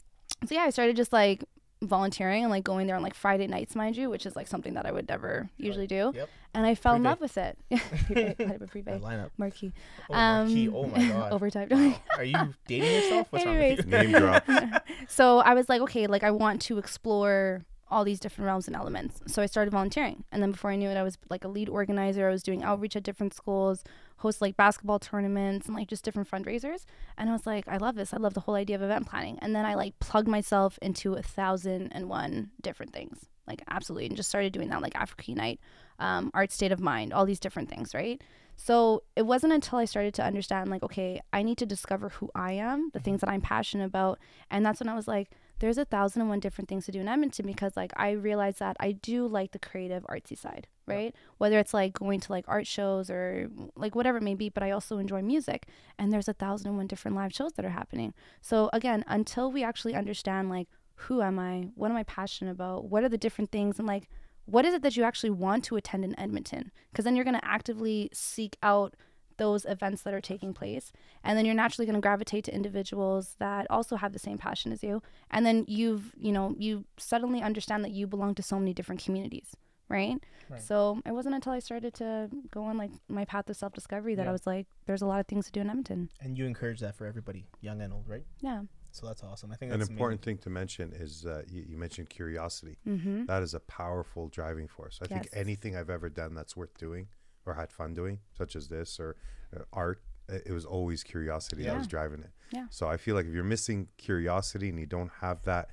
S2: so yeah, I started just like volunteering and like going there on like Friday nights, mind you, which is like something that I would never usually do.
S3: Yep.
S2: And I fell in love with it. Privé, I have a
S3: That
S2: Privé
S3: lineup.
S2: marquee.
S3: Oh, marquee.
S2: Um,
S3: oh my god.
S2: Overtime.
S3: Wow. Are you dating yourself? What's wrong with you?
S1: Name drop.
S2: so I was like, okay, like I want to explore all these different realms and elements. So I started volunteering. And then before I knew it, I was like a lead organizer. I was doing outreach at different schools, host like basketball tournaments and like just different fundraisers. And I was like, I love this. I love the whole idea of event planning. And then I like plugged myself into a thousand and one different things. Like absolutely. And just started doing that like Africa Unite, um, Art State of Mind, all these different things, right? So it wasn't until I started to understand, like, okay, I need to discover who I am, the things that I'm passionate about. And that's when I was like, there's a thousand and one different things to do in Edmonton because, like, I realize that I do like the creative, artsy side, right? Whether it's like going to like art shows or like whatever it may be, but I also enjoy music. And there's a thousand and one different live shows that are happening. So, again, until we actually understand, like, who am I? What am I passionate about? What are the different things? And like, what is it that you actually want to attend in Edmonton? Because then you're going to actively seek out those events that are taking place. And then you're naturally going to gravitate to individuals that also have the same passion as you. And then you've, you know, you suddenly understand that you belong to so many different communities. Right?
S3: Right.
S2: So it wasn't until I started to go on like my path of self discovery that
S3: Yeah.
S2: I was like, there's a lot of things to do in Edmonton.
S3: And you encourage that for everybody, young and old, right?
S2: Yeah.
S3: So that's awesome. I think
S1: An
S3: that's
S1: important thing to mention is uh, you, you mentioned curiosity.
S2: Mm-hmm.
S1: That is a powerful driving force. I think anything I've ever done that's worth doing or had fun doing, such as this or uh, art, it was always curiosity that was driving it.
S2: Yeah.
S1: So I feel like if you're missing curiosity and you don't have that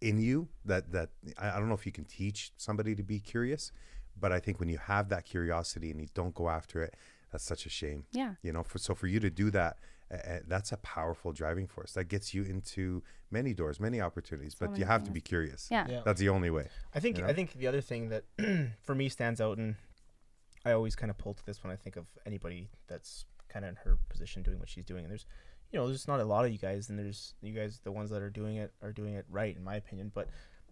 S1: in you, that that I, I don't know if you can teach somebody to be curious, but I think when you have that curiosity and you don't go after it, that's such a shame.
S2: Yeah.
S1: You know, for, so for you to do that, uh, that's a powerful driving force that gets you into many doors, many opportunities.
S2: So
S1: but you
S2: many
S1: have to be curious.
S2: Yeah.
S3: Yeah.
S1: That's the only way.
S3: I think
S1: you know?
S3: I think the other thing that for me stands out, and I always kind of pull to this when I think of anybody that's kind of in her position doing what she's doing. And there's, you know, there's not a lot of you guys, and there's you guys, the ones that are doing it are doing it right, in my opinion. But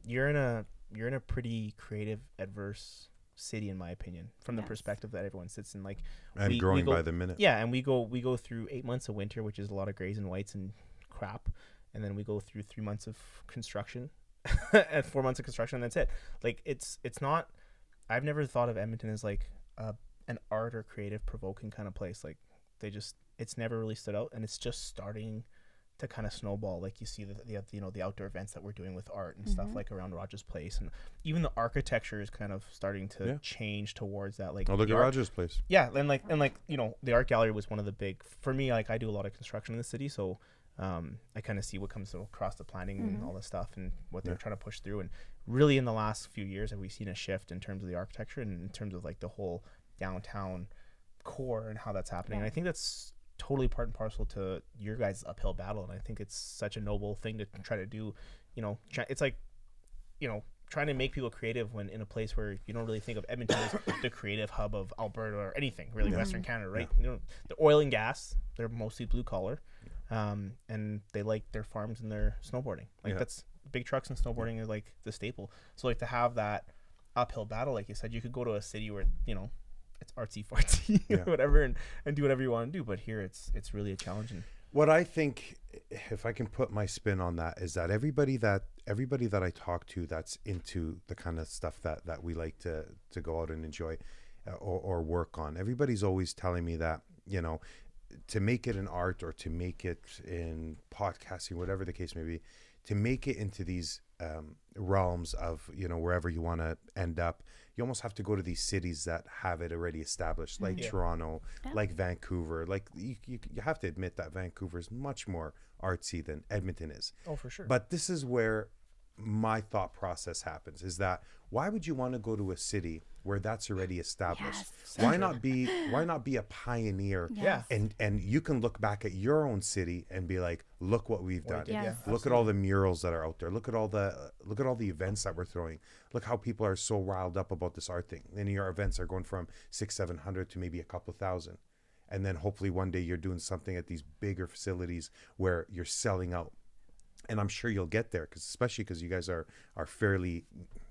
S3: you're in a you're in a pretty creative adverse city in my opinion from the perspective that everyone sits in like
S1: and
S3: we- we
S1: growing
S3: go-
S1: by the minute.
S3: yeah and we go we go through eight months of winter which is a lot of grays and whites and crap and then we go through three months of construction and four months of construction and that's it like it's it's not i've never thought of edmonton as like a, an art or creative provoking kind of place like they just it's never really stood out and it's just starting to kind of snowball like you see the, the you know the outdoor events that we're doing with art and stuff
S2: Mhm.
S3: like around Rogers Place and even the architecture is kind of starting to
S1: Yeah.
S3: change towards that like
S1: Oh, look
S3: the
S1: at
S3: art-
S1: Rogers Place.
S3: yeah and like and like you know the art gallery was one of the big for me like i do a lot of construction in the city so um, i kind of see what comes across the planning and
S2: Mhm.
S3: all this stuff and what they're
S1: Yeah.
S3: trying to push through and really in the last few years have we seen a shift in terms of the architecture and in terms of like the whole downtown core and how that's happening and i think that's totally part and parcel to your guys uphill battle and i think it's such a noble thing to try to do you know try, it's like you know trying to make people creative when in a place where you don't really think of Edmonton as the creative hub of Alberta or anything really
S1: Yeah.
S3: Western Canada, right? You know, the oil and gas, they're mostly blue collar, um, and they like their farms and their snowboarding. Like
S1: Yeah.
S3: that's big trucks and snowboarding is like the staple. So like to have that uphill battle, like you said, you could go to a city where you know it's artsy fartsy
S1: Yeah.
S3: or whatever, and, and do whatever you want to do. But here, it's it's really a challenge. And
S1: What I think, if I can put my spin on that, is that everybody that everybody that I talk to that's into the kind of stuff that that we like to to go out and enjoy uh, or, or work on, everybody's always telling me that you know to make it an art or to make it in podcasting, whatever the case may be, to make it into these um, realms of you know wherever you want to end up, you almost have to go to these cities that have it already established, like
S3: Yeah.
S1: Toronto,
S2: Yeah.
S1: like Vancouver. Like you, you, you have to admit that Vancouver is much more artsy than Edmonton is.
S3: oh, for sure.
S1: But this is where my thought process happens: is that why would you want to go to a city where that's already established?
S2: Yes.
S1: Why not be Why not be a pioneer?
S3: Yeah.
S1: And and you can look back at your own city and be like, look what we've done.
S2: Yes.
S3: yeah,
S1: Look at all the murals that are out there. Look at all the look at all the events that we're throwing. Look how people are so riled up about this art thing. And your events are going from six, seven hundred to maybe a couple thousand. And then hopefully one day you're doing something at these bigger facilities where you're selling out. And I'm sure you'll get there, because especially because you guys are are fairly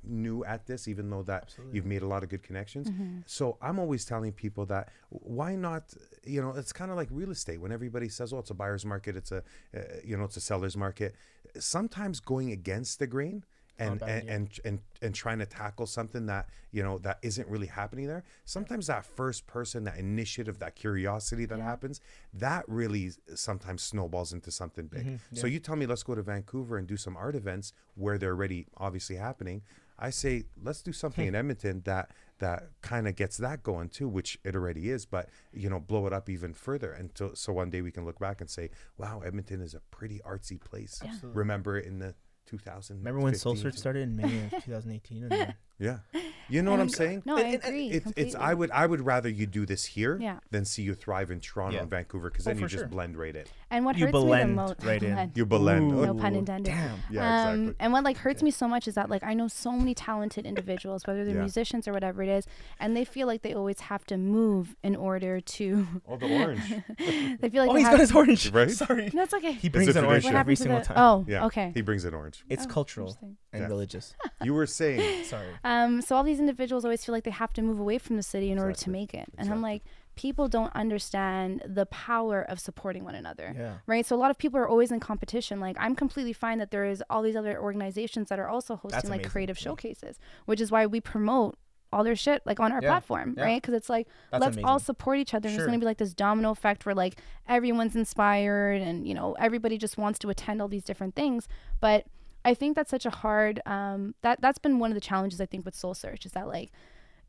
S1: new at this, even though that
S3: Absolutely.
S1: you've made a lot of good connections.
S2: Mm-hmm.
S1: So I'm always telling people that why not? You know, it's kind of like real estate. When everybody says, "Oh, it's a buyer's market," it's a uh, you know, it's a seller's market. Sometimes going against the grain and
S3: bad
S1: and,
S3: idea.
S1: and and and trying to tackle something that you know that isn't really happening there. Sometimes that first person, that initiative, that curiosity that
S2: Yeah.
S1: happens, that really sometimes snowballs into something big.
S3: Mhm,
S1: So you tell me, let's go to Vancouver and do some art events where they're already obviously happening. I say, let's do something
S3: Hmm.
S1: in Edmonton that that kind of gets that going too, which it already is, but you know, blow it up even further. And so, so one day we can look back and say, wow, Edmonton is a pretty artsy place.
S2: Yeah.
S1: Remember it in the 2000.
S3: Remember when Soul Search started in May of 2018? And then,
S1: Yeah, you know what I'm saying.
S2: No, I
S3: And- and
S2: agree.
S1: It's, it's I would I would rather you do this here
S2: Yeah.
S1: than see you thrive in Toronto
S3: Yeah.
S1: and Vancouver because
S3: Oh,
S1: then you just
S3: sure.
S1: blend right in.
S2: And what
S3: You
S2: hurts me the
S3: blend
S2: most,
S3: right in.
S1: You blend.
S3: Ooh.
S2: No pun intended.
S3: Damn.
S1: Yeah,
S2: um,
S1: exactly.
S2: And what like hurts me so much is that like I know so many talented individuals, whether they're
S1: Yeah.
S2: musicians or whatever it is, and they feel like they always have to move in order to.
S1: Oh, the orange.
S2: they feel like
S3: oh,
S2: they
S3: he's
S2: have
S3: got his orange.
S1: Right?
S3: Sorry.
S2: That's okay.
S3: He brings an orange every single time.
S2: Oh,
S1: Yeah.
S2: okay.
S1: He brings an orange.
S3: It's
S2: Oh,
S3: cultural and religious.
S1: You were saying.
S3: Sorry.
S2: Um, so all these individuals always feel like they have to move away from the city in order to make it, and I'm like, people don't understand the power of supporting one another.
S3: Yeah.
S2: right? So a lot of people are always in competition. Like I'm completely fine that there is all these other organizations that are also hosting like
S3: amazing,
S2: creative
S3: yeah.
S2: showcases, which is why we promote all their shit like on our
S3: Yeah,
S2: platform,
S3: yeah.
S2: right? Because it's like
S3: That's
S2: let's all support each other. and There's gonna be like this domino effect where like everyone's inspired and you know everybody just wants to attend all these different things. But I think that's such a hard um, that that's been one of the challenges I think with Soul Search is that like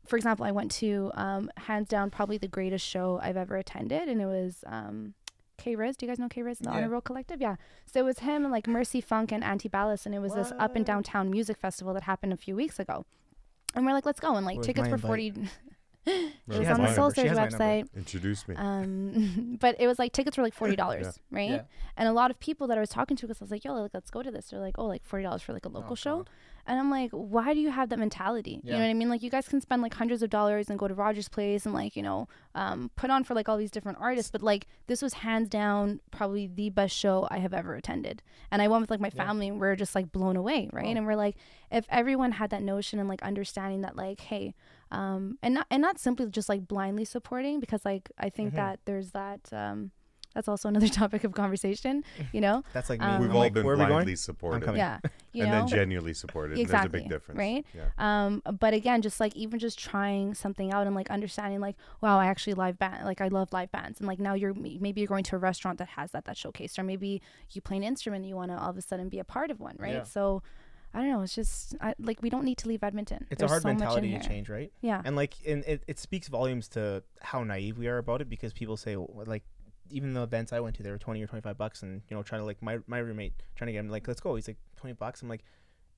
S2: for example, I went to um, hands down probably the greatest show I've ever attended, and it was um, K Riz. Do you guys know K Riz, the
S3: Yeah.
S2: Honor Roll Collective? Yeah. So it was him and like Mercy Funk and Anti Ballast, and it was this up and
S3: What?
S2: downtown music festival that happened a few weeks ago. And we're like, let's go, and like
S3: Where's
S2: tickets were forty. it
S1: She
S2: was on the Soul
S3: number. She
S2: Search
S3: has my number.
S2: website.
S1: Introduce me.
S2: Um, but it was like tickets were like forty dollars, right?
S3: Yeah.
S2: And a lot of people that I was talking to, because I was like, "Yo, like, let's go to this." They're like, "Oh, like forty dollars for like a local
S3: Oh,
S2: show,"
S3: God.
S2: And I'm like, why do you have that mentality? You know what I mean? Like, you guys can spend like hundreds of dollars and go to Rogers Place and like, you know, um, put on for like all these different artists. But like, this was hands down probably the best show I have ever attended. And I went with like my
S3: Yeah.
S2: family and we're just like blown away, right?
S3: Oh.
S2: And we're like, if everyone had that notion and like understanding that, like, hey, um, and not and not simply just like blindly supporting, because like I think
S3: Mhm.
S2: that there's that. Um, that's also another topic of conversation, you know.
S3: That's like me.
S2: Um,
S1: We've
S3: I'm
S1: all
S3: like,
S1: been
S3: where are we going?
S1: blindly supported.
S2: Yeah, you
S1: and
S2: know.
S1: then genuinely supported. There's a big difference.
S2: right?
S1: Yeah.
S2: Um, but again, just like even just trying something out and like understanding, like, wow, I actually live band, like I love live bands, and like now you're maybe you're going to a restaurant that has that that showcase, or maybe you play an instrument and you want to all of a sudden be a part of one, right?
S3: Yeah.
S2: So, I don't know. It's just I, like we don't need to leave Edmonton.
S3: It's
S2: There's
S3: a hard
S2: so
S3: mentality to change, right?
S2: Yeah.
S3: And like, and it, it speaks volumes to how naive we are about it because people say, well, like, even the events I went to, they were 20 or 25 bucks. And, you know, trying to, like, my, my roommate trying to get him, like, let's go. He's like, 20 bucks. I'm like,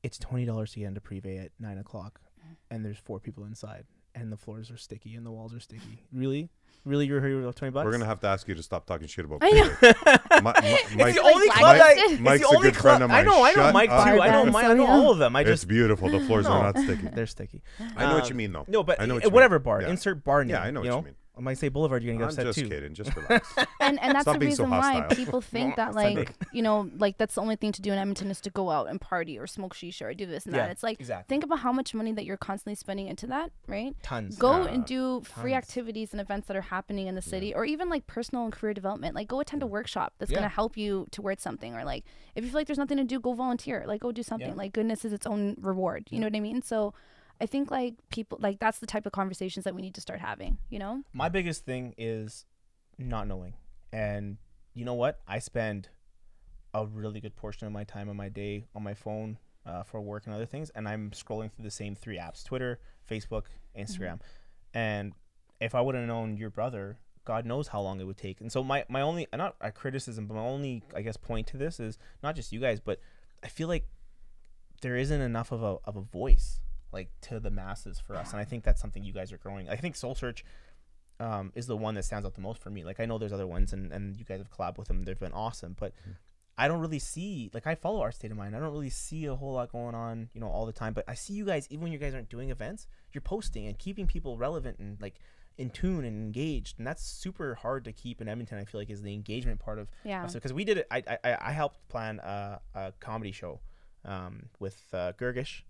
S3: it's $20 to get into Privé at nine o'clock. Mm. And there's four people inside. And the floors are sticky and the walls are sticky. Really? Really? You're here with 20 bucks?
S1: We're gonna have to ask you to stop talking shit about.
S2: I know.
S1: Mi- Mi-
S3: It's
S1: Mike,
S3: the only club that
S2: blacklisted?
S3: it's
S1: Mike's
S3: the
S1: a
S3: only
S1: good friend
S3: club.
S1: of
S3: I know, I know
S1: Shut
S3: Mike too.
S1: up.
S3: I know,
S2: Barbara,
S3: my,
S2: so
S3: I know all of them. I
S1: it's
S3: just
S1: beautiful. The floors
S3: No.
S1: are not sticky.
S3: they're sticky.
S1: I know what you
S3: Um,
S1: mean, though.
S3: No, but
S1: I know what you
S3: whatever
S1: mean.
S3: bar,
S1: Yeah.
S3: insert bar name.
S1: Yeah, I know
S3: you
S1: what
S3: know?
S1: you mean.
S3: I might say Boulevard, you're gonna get
S1: I'm
S3: upset
S1: just
S3: too.
S1: kidding. Just relax.
S2: and and that's
S1: Stop
S2: the
S1: being so
S2: reason why
S1: hostile.
S2: people think that like you know like that's the only thing to do in Edmonton is to go out and party or smoke shisha or do this and
S3: Yeah,
S2: that. It's like
S3: exactly.
S2: think about how much money that you're constantly spending into that, right?
S3: Tons.
S2: Go
S1: Yeah,
S2: and do free
S3: tons.
S2: activities and events that are happening in the city, or even like personal and career development. Like go attend a workshop that's
S3: Yeah.
S2: gonna help you towards something, or like if you feel like there's nothing to do, go volunteer. Like go do something.
S3: Yeah.
S2: Like goodness is its own reward. You know what I mean? So. I think like people like that's the type of conversations that we need to start having, you know?
S3: My biggest thing is not knowing. And you know what? I spend a really good portion of my time on my day on my phone uh, for work and other things, and I'm scrolling through the same three apps: Twitter, Facebook, Instagram. And if I would have known your brother, God knows how long it would take. And so my my only not a criticism, but my only I guess point to this is not just you guys, but I feel like there isn't enough of a of a voice like to the masses for us, and I think that's something you guys are growing. I think Soul Search um, is the one that stands out the most for me. Like I know there's other ones, and, and you guys have collabed with them. They've been awesome, but I don't really see like I follow our state of mind. I don't really see a whole lot going on, you know, all the time. But I see you guys, even when you guys aren't doing events, you're posting and keeping people relevant and like in tune and engaged, and that's super hard to keep in Edmonton. I feel like is the engagement part of
S2: Yeah.
S3: because we did it. I, I I helped plan a, a comedy show um, with uh, Gergish,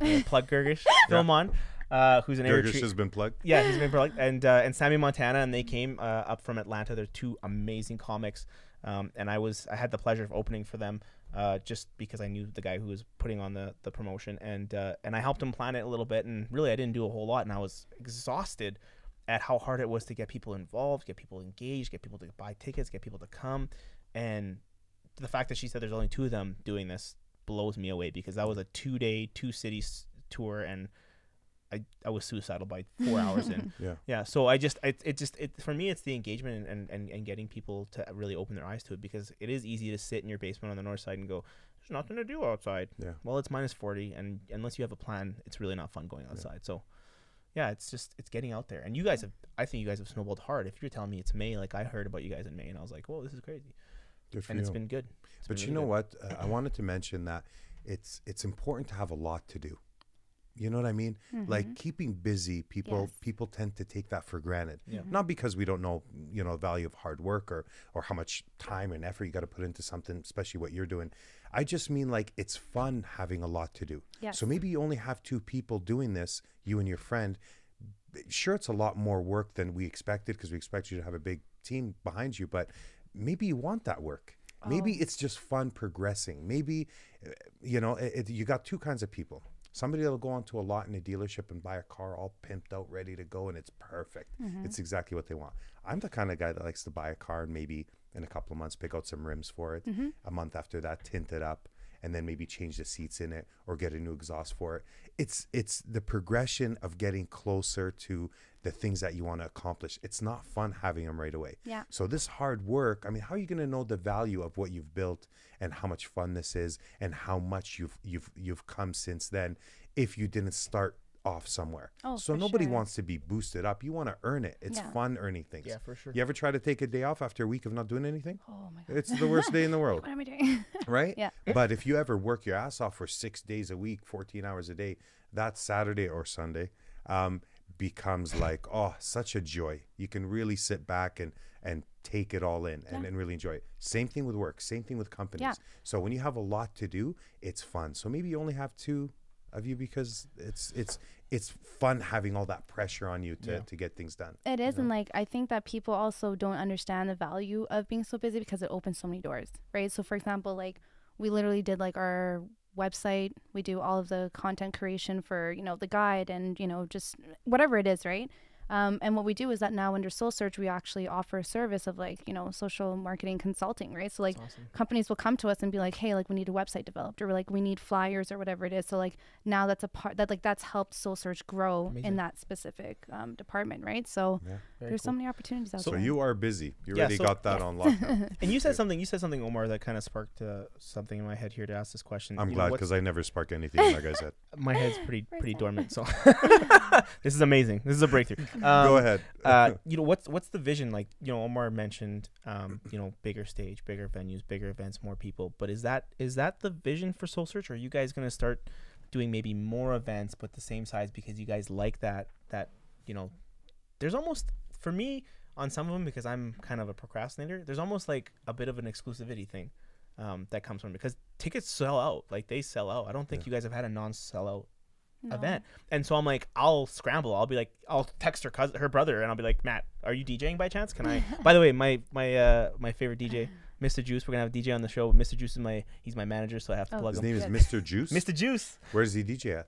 S3: uh, plug Gergish, film on, uh, who's an
S1: Gergish has been plugged.
S3: yeah, he's been plugged, and uh, and Sammy Montana, and they came uh, up from Atlanta. They're two amazing comics, um, and I was I had the pleasure of opening for them uh, just because I knew the guy who was putting on the the promotion, and uh, and I helped him plan it a little bit, and really I didn't do a whole lot, and I was exhausted at how hard it was to get people involved, get people engaged, get people to buy tickets, get people to come, and the fact that she said there's only two of them doing this blows me away because that was a two day, two cities tour, and I, I was suicidal by four hours in.
S1: Yeah.
S3: Yeah. So I just, it, it just, it, for me, it's the engagement and, and, and getting people to really open their eyes to it because it is easy to sit in your basement on the north side and go, there's nothing to do outside.
S1: Yeah.
S3: Well, it's minus 40. And unless you have a plan, it's really not fun going outside. So yeah, it's just, it's getting out there. And you guys have, I think you guys have snowballed hard. If you're telling me it's May, like I heard about you guys in May and I was like, whoa, this is crazy. And
S1: you.
S3: it's been good. It's
S1: But
S3: been
S1: you
S3: really
S1: know
S3: good.
S1: what? Uh, I wanted to mention that it's it's important to have a lot to do. You know what I mean? Like keeping busy, people
S2: Yes.
S1: people tend to take that for granted.
S3: Yeah.
S1: Not because we don't know, you know, the value of hard work or or how much time and effort you got to put into something, especially what you're doing. I just mean like it's fun having a lot to do.
S2: Yes.
S1: So maybe you only have two people doing this, you and your friend. Sure, it's a lot more work than we expected because we expect you to have a big team behind you, but maybe you want that work. Maybe um, it's just fun progressing. Maybe, you know, it, you got two kinds of people. Somebody that'll go onto a lot in a dealership and buy a car all pimped out, ready to go, and it's perfect. Mm-hmm. It's exactly what they want. I'm the kind of guy that likes to buy a car and maybe in a couple of months pick out some rims for it. Mm-hmm. A month after that, tint it up, and then maybe change the seats in it or get a new exhaust for it. It's it's the progression of getting closer to the things that you want to accomplish. It's not fun having them right away.
S2: Yeah.
S1: So this hard work, I mean, how are you going to know the value of what you've built and how much fun this is and how much you've you've you've come since then if you didn't start off somewhere.
S2: Oh,
S1: so nobody
S2: sure.
S1: wants to be boosted up. You want to earn it. It's
S2: Yeah.
S1: fun earning things.
S3: Yeah, for sure.
S1: You ever try to take a day off after a week of not doing anything?
S2: Oh my god.
S1: It's the worst day in the world,
S2: what am I doing?
S1: right?
S2: Yeah.
S1: But if you ever work your ass off for six days a week, 14 hours a day, that Saturday or Sunday um, becomes like, oh, such a joy. You can really sit back and, and take it all in and,
S2: Yeah.
S1: and really enjoy it. Same thing with work, same thing with companies.
S2: Yeah.
S1: So when you have a lot to do, it's fun. So maybe you only have two of you because it's it's it's fun having all that pressure on you to,
S3: Yeah.
S1: to get things done.
S2: It is, and like I think that people also don't understand the value of being so busy because it opens so many doors, right? So, for example, like we literally did like our website, we do all of the content creation for you know the guide and you know just whatever it is, right? Um, and what we do is that now under Soul Search, we actually offer a service of like you know social marketing consulting, right? So like
S3: awesome.
S2: companies will come to us and be like, hey, like we need a website developed or like we need flyers or whatever it is. So like now that's a part that like that's helped Soul Search grow
S3: Amazing.
S2: in that specific um, department, right? So
S1: Yeah.
S2: There's
S3: cool.
S2: so many opportunities out
S1: So
S2: there.
S1: So you are busy. You
S3: Yeah,
S1: already
S3: so-
S1: got that on lockdown.
S3: And you said something. You said something, Omar, that kind of sparked uh, something in my head here to ask this question.
S1: I'm
S3: You
S1: glad because I never spark anything, like I said.
S3: my head's pretty pretty dormant. So this is amazing. This is a breakthrough. Um,
S1: Go ahead.
S3: uh, you know what's what's the vision like? You know, Omar mentioned, um, you know, bigger stage, bigger venues, bigger events, more people. But is that is that the vision for Soul Search? Or are you guys gonna start doing maybe more events but the same size because you guys like that that you know? There's almost for me on some of them because I'm kind of a procrastinator. There's almost like a bit of an exclusivity thing. Um, that comes from because tickets sell out, like they sell out. I don't think
S1: Yeah.
S3: you guys have had a non-sellout
S2: No.
S3: event. And so I'm like, I'll scramble. I'll be like, I'll text her cousin, her brother, and I'll be like, Matt, are you DJing by chance? Can I? by the way, my my uh my favorite DJ, Mr. Juice. We're gonna have a DJ on the show. Mr. Juice is my he's my manager, so I have to
S2: Oh,
S3: plug
S1: His
S3: him.
S1: name is Mr. Juice.
S3: Mr. Juice,
S1: Where does he DJ at?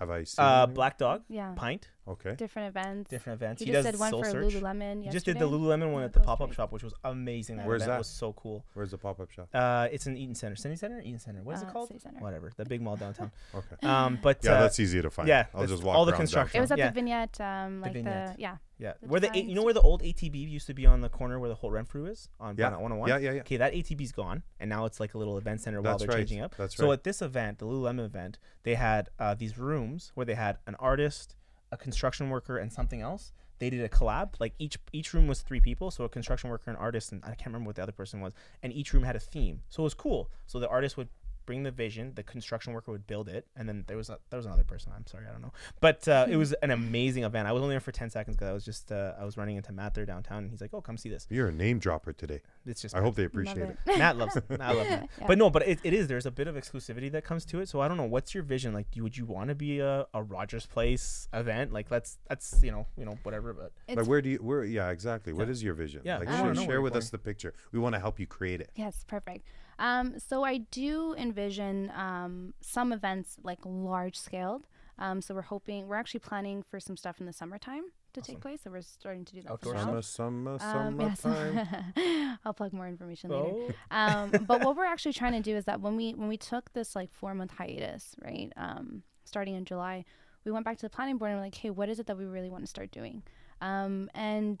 S1: Have I seen
S3: uh,
S1: him?
S3: Black Dog,
S2: Yeah.
S3: Pint,
S1: Okay.
S2: Different events.
S3: different events.
S2: He,
S3: He,
S2: just
S3: does
S2: did one
S3: Soul
S2: for
S3: Search.
S2: Lululemon.
S3: He just did the
S2: yesterday.
S3: Lululemon one at the pop up shop, which was amazing. That
S1: Where's
S3: event
S1: that?
S3: was so cool.
S1: Where's the pop up shop?
S3: Uh, it's in Eaton Center, City Center, Eaton Center. What is
S2: Uh,
S3: it called?
S2: City Center.
S3: Whatever, the big mall downtown.
S1: Okay.
S3: Um, but
S1: Yeah,
S3: uh,
S1: that's easy to find.
S3: yeah,
S1: I'll just walk
S3: all the
S1: around
S3: construction.
S2: It was at
S3: Yeah.
S2: the vignette, um, like the,
S3: vignette.
S2: yeah.
S3: Yeah,
S2: The
S3: where the
S2: design
S3: you know where the old ATB used to be on the corner where the whole Renfrew is on
S1: Yeah.
S3: Burnout 101.
S1: Yeah, yeah, yeah.
S3: Okay, that ATB's gone, and now it's like a little event center while
S1: That's
S3: they're
S1: right.
S3: changing up.
S1: That's right.
S3: so
S1: right.
S3: at this event, the Lululemon event, they had uh, these rooms where they had an artist, a construction worker, and something else. They did a collab. Like each each room was three people, so a construction worker, an artist, and I can't remember what the other person was. And each room had a theme, so it was cool. So the artist would bring the vision, the construction worker would build it, and then there was a, there was another person. I'm sorry, I don't know, but uh, it was an amazing event. I was only there for ten seconds because I was just uh, I was running into Matt there downtown, and he's like, "Oh, come see this."
S1: You're a name dropper today.
S3: It's just
S1: I hope they
S2: Love
S1: appreciate it.
S3: Matt loves it. I love Matt.
S2: Yeah.
S3: But no, but it, it is. There's a bit of exclusivity that comes to it. So I don't know. What's your vision? Like, do, would you want to be a, a Rogers Place event? Like, let's that's you know you know whatever. But
S2: It's,
S1: Like where do you where yeah, exactly. What
S3: Yeah.
S1: is your vision?
S3: Yeah,
S1: Like share,
S2: wanna
S3: know where
S1: share with
S3: going.
S1: us the picture. We want to help you create it.
S2: Yes, perfect. Um, so I do envision um, some events like large scaled. Um, so we're hoping we're actually planning for some stuff in the summertime to take place. So we're starting to do that.
S3: Outdoor
S2: now.
S1: Summer, summer,
S2: Um, yes. I'll plug more information later.
S3: oh,
S2: um, but what we're actually trying to do is that when we when we took this like four month hiatus, right, um, starting in July, we went back to the planning board and we're like, hey, what is it that we really want to start doing? Um, and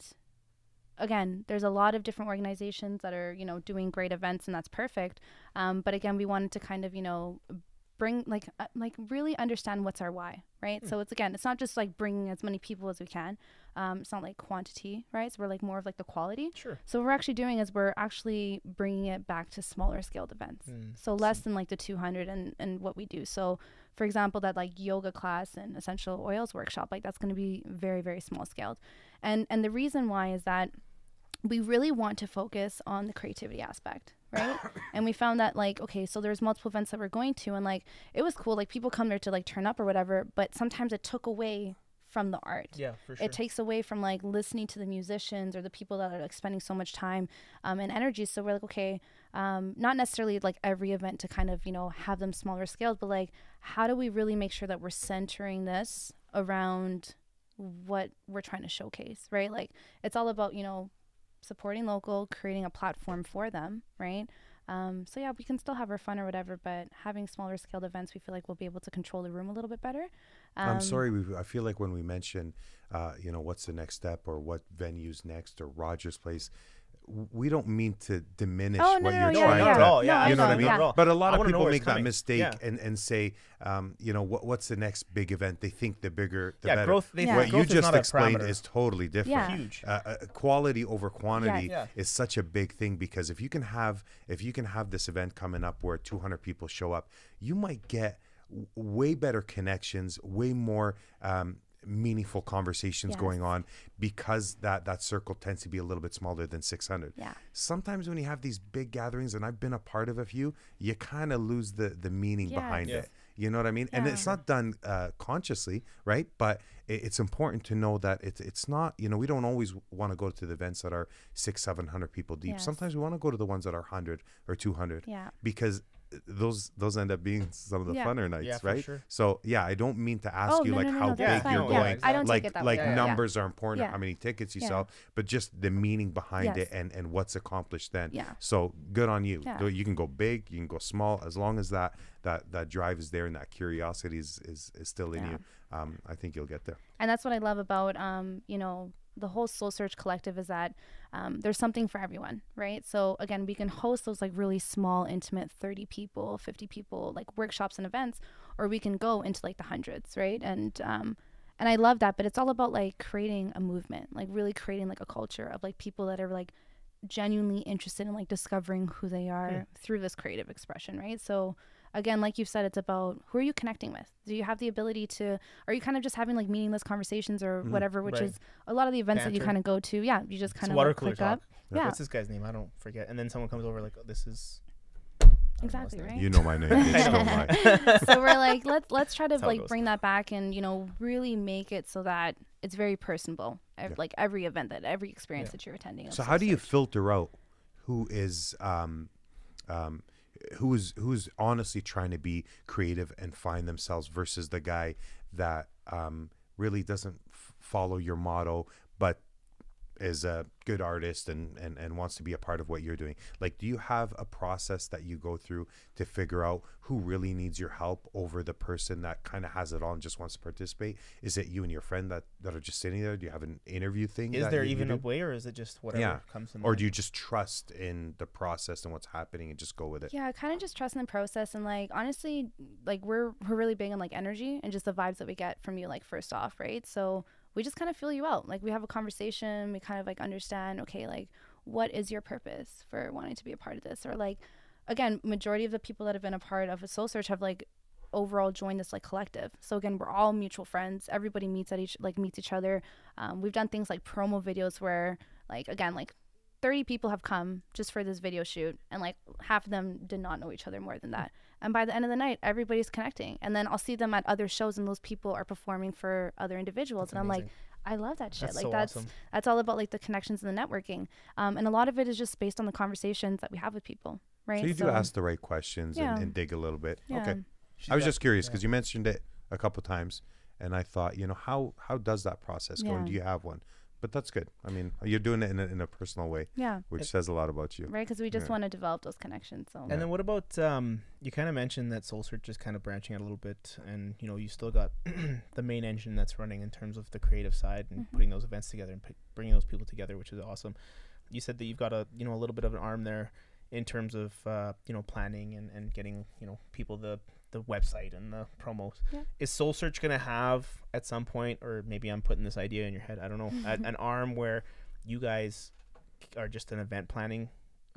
S2: again, there's a lot of different organizations that are you know doing great events, and that's perfect. Um, but again, we wanted to kind of you know bring like uh, like really understand what's our why right so it's again it's not just like bringing as many people as we can um, it's not like quantity right so we're like more of like the quality
S3: sure.
S2: so what we're actually doing is we're actually bringing it back to smaller scaled events.
S3: Mm,
S2: So less than like the 200 and, and what we do. So for example, that like yoga class and essential oils workshop, like that's going to be very, very small scaled. And, and the reason why is that we really want to focus on the creativity aspect, right? and we found that like, okay, so there's multiple events that we're going to and like, it was cool. Like people come there to like turn up or whatever, but sometimes it took away from the art
S3: Yeah, for sure.
S2: it takes away from like listening to the musicians or the people that are like spending so much time um, and energy so we're like okay um, not necessarily like every event to kind of you know have them smaller scales but like how do we really make sure that we're centering this around what we're trying to showcase right like it's all about you know supporting local creating a platform for them right um, so yeah we can still have our fun or whatever but having smaller scaled events we feel like we'll be able to control the room a little bit better
S1: I'm
S2: Um,
S1: sorry. We, I feel like when we mention, uh, you know, what's the next step or what venues next or Rogers Place, we don't mean to diminish
S2: Oh, no,
S1: what
S2: no,
S1: you're
S2: no,
S1: trying
S2: yeah.
S1: to.
S3: No,
S2: yeah,
S1: you know what I mean?
S2: yeah.
S3: Not at all.
S1: But a lot of people make that mistake
S3: Yeah.
S1: and, and say, um, you know, what, what's the next big event? They think the bigger, the
S3: yeah,
S1: better.
S3: growth. They
S2: Yeah.
S1: What
S3: think
S1: you just explained is totally different.
S2: Yeah.
S3: huge.
S1: Uh, uh, quality over quantity
S3: Yeah.
S1: is such a big thing because if you can have if you can have this event coming up where 200 people show up, you might get w- way better connections, way more um, meaningful conversations
S2: Yes.
S1: going on because that that circle tends to be a little bit smaller than 600.
S2: Yeah.
S1: Sometimes when you have these big gatherings, and I've been a part of a few, you kind of lose the the meaning
S2: Yes.
S1: behind
S3: Yeah.
S1: it. You know what I mean?
S2: yeah.
S1: And it's not done uh, consciously, right? But it, it's important to know that it's it's not. You know, we don't always want to go to the events that are six, seven hundred people deep.
S2: Yes.
S1: Sometimes we want to go to the ones that are hundred or two hundred
S2: Yeah.
S1: because those those end up being some of the
S2: Yeah.
S1: funner nights,
S3: Yeah,
S1: right?
S3: sure.
S1: So yeah, I don't mean to ask
S2: Oh,
S1: you
S2: no,
S1: like
S2: no, no,
S1: how
S2: no,
S1: big
S2: that's fine.
S1: you're
S2: Yeah,
S1: going.
S2: I don't
S1: like
S2: take it that
S1: like
S2: way. Yeah.
S1: numbers are important,
S2: Yeah.
S1: how many tickets you
S2: Yeah.
S1: sell, but just the meaning behind
S2: Yes.
S1: it and and what's accomplished then.
S2: Yeah.
S1: So good on you.
S2: Yeah.
S1: You can go big, you can go small, as long as that that that drive is there and that curiosity is is, is still in
S2: Yeah.
S1: you. Um, I think you'll get there.
S2: and that's what I love about um, you know the whole Soul Search Collective is that um, there's something for everyone, right? So again, we can host those like really small, intimate, 30 people, 50 people, like workshops and events, or we can go into like the hundreds, right? And um, and I love that, but it's all about like creating a movement, like really creating like a culture of like people that are like genuinely interested in like discovering who they are through this creative expression, right? So again, like you said, it's about who are you connecting with? Do you have the ability to, are you kind of just having like meaningless conversations or whatever, which
S3: Right.
S2: is a lot of the events that you kind of go to. Yeah, you just
S3: It's
S2: kind of
S3: water
S2: like
S3: cooler
S2: click
S3: talk.
S2: up. Yeah,
S3: What's this guy's name? I don't forget. And then someone comes over like, oh, this is I don't know his
S2: exactly, right?
S1: You know my name. Bitch, don't lie.
S2: so we're like, let's let's try to
S3: That's
S2: like bring that back and you know really make it so that it's very personable.
S1: Yeah.
S2: Like every event that every experience
S3: Yeah.
S2: that you're attending.
S1: So how do you filter out who is um, um, who is who's honestly trying to be creative and find themselves versus the guy that um, really doesn't f- follow your motto but is a good artist and, and and wants to be a part of what you're doing like do you have a process that you go through to figure out who really needs your help over the person that kind of has it all and just wants to participate is it you and your friend that that are just sitting there do you have an interview thing
S3: Is
S1: that
S3: there
S1: you- you
S3: even a way, or is it just whatever
S1: Yeah.
S3: comes to
S1: or
S3: mind?
S1: do you just trust in the process and what's happening and just go with it
S2: Yeah, kind of just trust in the process and like honestly, like we're we're really big on like energy and just the vibes that we get from you like first off, right? So we just kind of feel you out. Like we have a conversation, we kind of like understand, okay, like what is your purpose for wanting to be a part of this? Or like again, majority of the people that have been a part of a soul search have like overall joined this like collective. So again, we're all mutual friends. Everybody meets at each like meets each other. Um, we've done things like promo videos where like again like 30 people have come just for this video shoot and like half of them did not know each other more than that and by the end of the night everybody's connecting. And then i'll see them at other shows and those people are performing for other individuals.
S3: That's
S2: and i'm like i love that shit.
S3: That's
S2: like
S3: so
S2: that's
S3: awesome.
S2: that's all about like the connections and the networking. Um, and a lot of it is just based on the conversations that we have with people right?
S1: So you do ask the right questions
S2: Yeah.
S1: and, and dig a little bit.
S2: Yeah.
S1: okay.
S3: She's
S1: i was
S3: got-
S1: just curious
S3: yeah.
S1: because you mentioned it a couple times and i thought you know how how does that process go? And do you have one but that's good i mean you're doing it in a, in a personal way
S2: yeah
S1: which
S3: It-
S1: says a lot about you
S2: right because we just
S1: Yeah.
S2: want to develop those connections so
S3: And then what about um? You kind of mentioned that Soul Search is kind of branching out a little bit, and you know you still got the main engine that's running in terms of the creative side and
S2: Mhm.
S3: putting those events together and p- bringing those people together, which is awesome. You said that you've got a you know a little bit of an arm there in terms of uh, you know planning and, and getting you know people the the website and the promos.
S2: Yeah.
S3: Is Soul Search gonna have at some point, or maybe I'm putting this idea in your head? I don't know, a- mm-hmm. an arm where you guys are just an event planning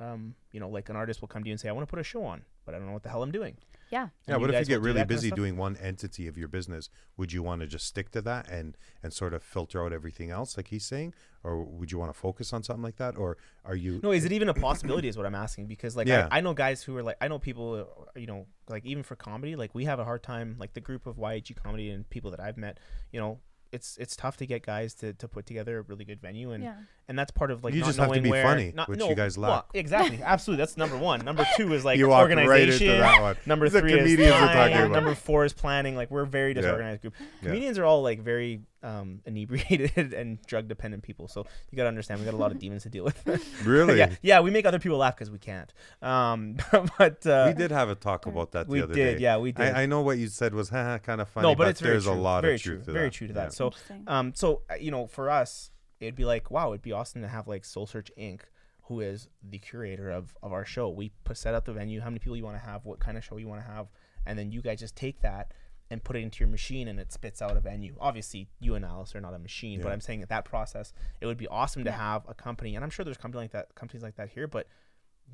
S3: um, you know, like an artist will come to you and say, "I want to put a show on, but I don't know what the hell I'm doing."
S2: yeah
S1: yeah what if you get
S3: will do
S1: really
S3: that kinda
S1: busy doing one entity of your business would you want to just stick to that and and sort of filter out everything else like he's saying or would you want to focus on something like that or are you
S3: No, is it even a possibility? is what I'm asking because like
S1: Yeah.
S3: I, I know guys who are like I know people, uh, you know, like even for comedy, like we have a hard time. Like the group of YEG comedy and people that I've met, you know. It's, it's tough to get guys to, to put together a really good venue and
S2: yeah
S3: and that's part of like
S1: You
S3: not
S1: just have to
S3: knowing
S1: be
S3: where,
S1: funny,
S3: not,
S1: which
S3: no,
S1: you guys
S3: well, exactly, absolutely. That's number one. Number two is like
S1: you walk right
S3: organization.
S1: into that one
S3: Number
S1: The
S3: three is
S1: comedians
S3: time.
S1: talking about.
S3: Number four is planning. Like we're a very
S1: Yeah.
S3: disorganized group.
S1: Yeah.
S3: Comedians are all like very um, inebriated and drug dependent people. So you got to understand we got a lot of demons to deal with.
S1: really
S3: yeah, yeah. We make other people laugh because we can't. Um, but uh,
S1: we did have a talk about that the
S3: we
S1: other
S3: did.
S1: day
S3: Yeah, we did.
S1: I, I know what you said was kind of funny
S3: no, but, it's very
S1: there's
S3: true.
S1: a lot
S3: very
S1: of truth
S3: true.
S1: to
S3: very
S1: that
S3: true to that. So um, so uh, you know, for us, it'd be like, wow, it'd be awesome to have like Soul Search Inc. who is the curator of, of our show. We put set up the venue, how many people you want to have, what kind of show you want to have, and then you guys just take that and put it into your machine and it spits out a venue. Obviously, you and Alice are not a machine, but I'm saying that that process, it would be awesome to have a company, and I'm sure there's company like that, companies like that here, but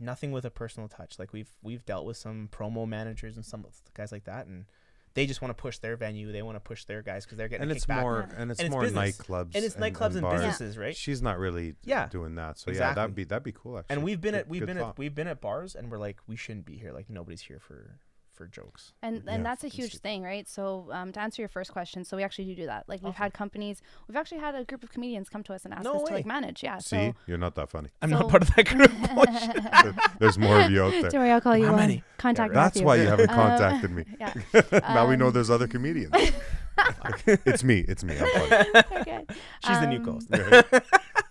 S3: nothing with a personal touch. Like we've we've dealt with some promo managers and some guys like that, and they just want to push their venue. They want to push their guys because they're getting
S1: and it's
S3: kickback.
S1: more
S2: Yeah.
S1: and it's
S3: And it's
S1: more
S3: business.
S1: nightclubs
S3: and it's nightclubs and,
S1: bars.
S3: businesses, right?
S1: She's not really
S3: Yeah.
S1: doing that. So yeah, that'd be that'd be cool actually.
S3: and we've been
S1: Good-
S3: at we've been
S1: thought.
S3: at we've been at bars and we're like we shouldn't be here. Like nobody's here for for jokes.
S2: And
S1: Yeah.
S2: and that's a huge
S3: stupid.
S2: thing, right? So um, to answer your first question, so we actually do do that. Like we've had companies, we've actually had a group of comedians come to us and ask
S3: No
S2: us to like manage. Yeah.
S1: See, you're not that funny.
S3: I'm
S2: So-
S3: not part of that group.
S1: There's more of you out there.
S2: don't worry, I'll call you.
S3: How many?
S2: Contact
S3: right.
S1: That's why you haven't
S2: Uh,
S1: contacted me.
S2: Yeah.
S1: now we know
S2: Um,
S1: there's other comedians. it's me. It's me. I'm funny.
S2: Okay.
S3: She's the new
S2: Um,
S3: ghost.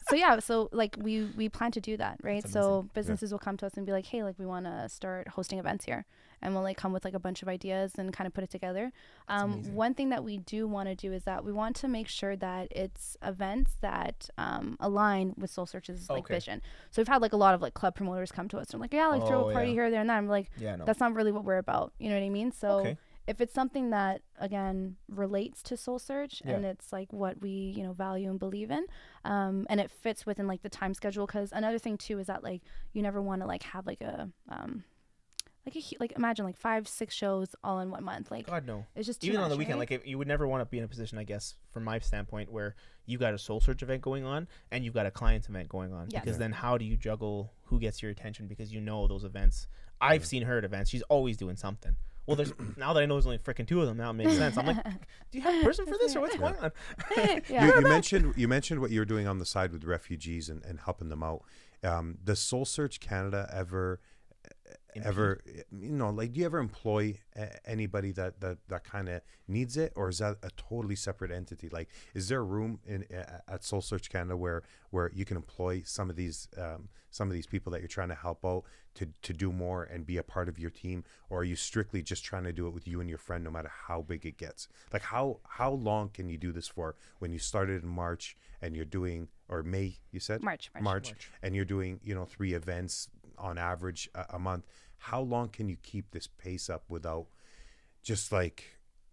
S2: so yeah so like we we plan to do that right so businesses will come to us and be like hey like we want to start hosting events here and we'll like come with like a bunch of ideas and kind of put it together um, one thing that we do want to do is that we want to make sure that it's events that um, align with soul search's like
S3: Okay.
S2: vision so we've had like a lot of like club promoters come to us and like yeah like throw
S3: Oh,
S2: a party
S3: yeah.
S2: here there and there i'm like
S3: yeah, no.
S2: that's not really what we're about you know what i mean so
S3: okay.
S2: if it's something that again relates to soul search
S3: Yeah.
S2: and it's like what we you know value and believe in um, and it fits within like the time schedule because another thing too is that like you never want to like have like a um, like a like imagine like five six shows all in one month like
S3: God no.
S2: it's just too
S3: Even on the weekend,
S2: right?
S3: like if, you would never want to be in a position, I guess, from my standpoint, where you got a soul search event going on and you've got a clients event going on.
S2: Yes.
S3: Because
S1: Yeah.
S3: then how do you juggle who gets your attention? Because you know those events. I've seen her at events. She's always doing something. Well, there's now that I know there's only freaking two of them. Now it makes sense. I'm like, do you have a person for this or what's going on?
S2: yeah.
S1: You, you mentioned you mentioned what you were doing on the side with refugees and, and helping them out. Um, does Soul Search Canada ever ever eh, you know like do you ever employ a- anybody that that, that kind of needs it? Or is that a totally separate entity? Like is there a room in eh, at soul search canada where where you can employ some of these um, some of these people that you're trying to help out to to do more and be a part of your team? Or are you strictly just trying to do it with you and your friend no matter how big it gets? Like how how long can you do this for? When you started in march and you're doing or may you said?
S2: March, March.
S1: march,
S3: March.
S1: and you're doing you know three events on average a, a month how long can you keep this pace up without just like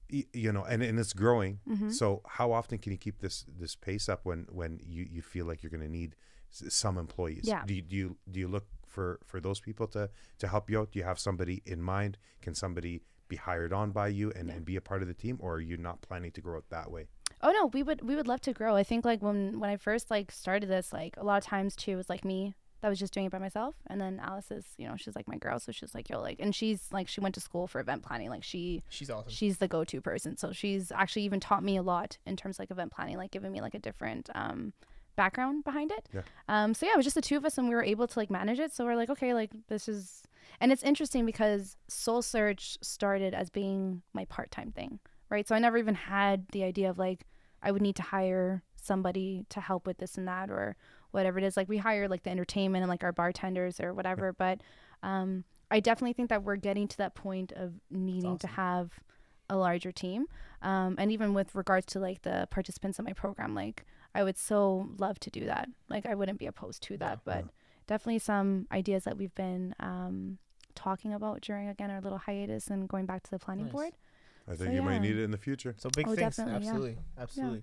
S1: you know and, and it's growing
S2: Mm-hmm.
S1: so how often can you keep this this pace up when when you, you feel like you're going to need some employees
S2: Yeah.
S1: do you, do you do you look for for those people to to help you out do you have somebody in mind can somebody be hired on by you and, and be a part of the team or are you not planning to grow it that way
S2: Oh no, we would we would love to grow. I think like when when I first like started this, like a lot of times too, it was like me that was just doing it by myself, and then Alice is, you know, she's like my girl, so she's like yo, like, and she's like she went to school for event planning, like she
S3: She's awesome.
S2: she's the go-to person, so she's actually even taught me a lot in terms of, like event planning, like giving me like a different um background behind it.
S1: Yeah.
S2: Um. So yeah, it was just the two of us, and we were able to like manage it. So we're like, okay, like this is, and it's interesting because Soul Search started as being my part-time thing, right? So I never even had the idea of like I would need to hire somebody to help with this and that or whatever it is. Like we hire like the entertainment and like our bartenders or whatever. But um, I definitely think that we're getting to that point of needing to have a larger team. Um, and even with regards to like the participants in my program, like I would so love to do that. Like I wouldn't be opposed to that,
S3: Yeah,
S2: but definitely some ideas that we've been um, talking about during again our little hiatus and going back to the planning
S3: Nice.
S2: board.
S1: i think
S2: So,
S1: you might need it in the future
S3: So big
S2: Oh,
S3: things.
S2: definitely, yeah.
S3: Absolutely. Absolutely.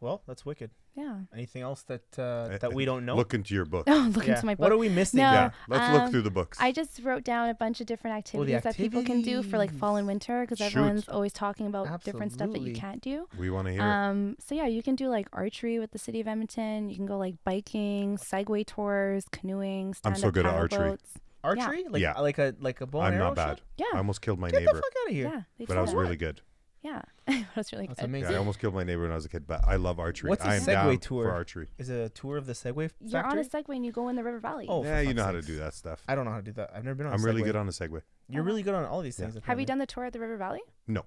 S3: Well, that's wicked.
S2: Yeah.
S3: Anything else that uh,
S1: Uh,
S3: that we don't know?
S1: look into your book
S2: Oh, look
S3: Yeah.
S2: into my book.
S3: What are we missing?
S2: No.
S1: yeah let's look
S2: um,
S1: through the books
S2: I just wrote down a bunch of different
S3: Oh, the
S2: activities that people can do for like fall and winter because everyone's always talking about different stuff that you can't do.
S1: we want to hear it
S2: Um, so yeah, you can do like archery with the city of Edmonton. You can go like biking, Segway tours, canoeing,
S1: I'm so good at archery.
S2: boats.
S3: Archery? Like
S1: Yeah.
S3: like a like a bow and
S1: i'm not bad
S3: shot?
S2: Yeah,
S1: i almost killed my
S3: Get
S1: neighbor
S3: the fuck out of here.
S2: yeah,
S1: but i was
S2: fly.
S1: really good
S2: yeah, that's really
S3: That's
S2: good.
S3: amazing.
S1: Yeah, I almost killed my neighbor when I was a kid, but I love archery.
S3: What's a
S1: I am
S3: Segway
S1: down
S3: tour?
S1: for archery.
S3: Is it a tour of the Segway
S2: You're on a Segway and you go in the River Valley.
S3: Oh, for
S1: yeah, you
S3: fuck's
S1: know how to
S3: sakes.
S1: do that stuff.
S3: I don't know how to do that. I've never been on.
S1: I'm
S3: a
S1: really
S3: Segway.
S1: good on a Segway.
S3: You're really good on all these
S1: Yeah.
S3: things.
S2: Have you done the tour at the River Valley?
S1: No,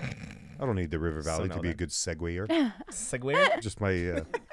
S1: I don't need the River Valley
S3: now
S1: to be a
S3: then.
S1: good segwayer.
S3: Segway?
S1: just my, uh,
S3: Can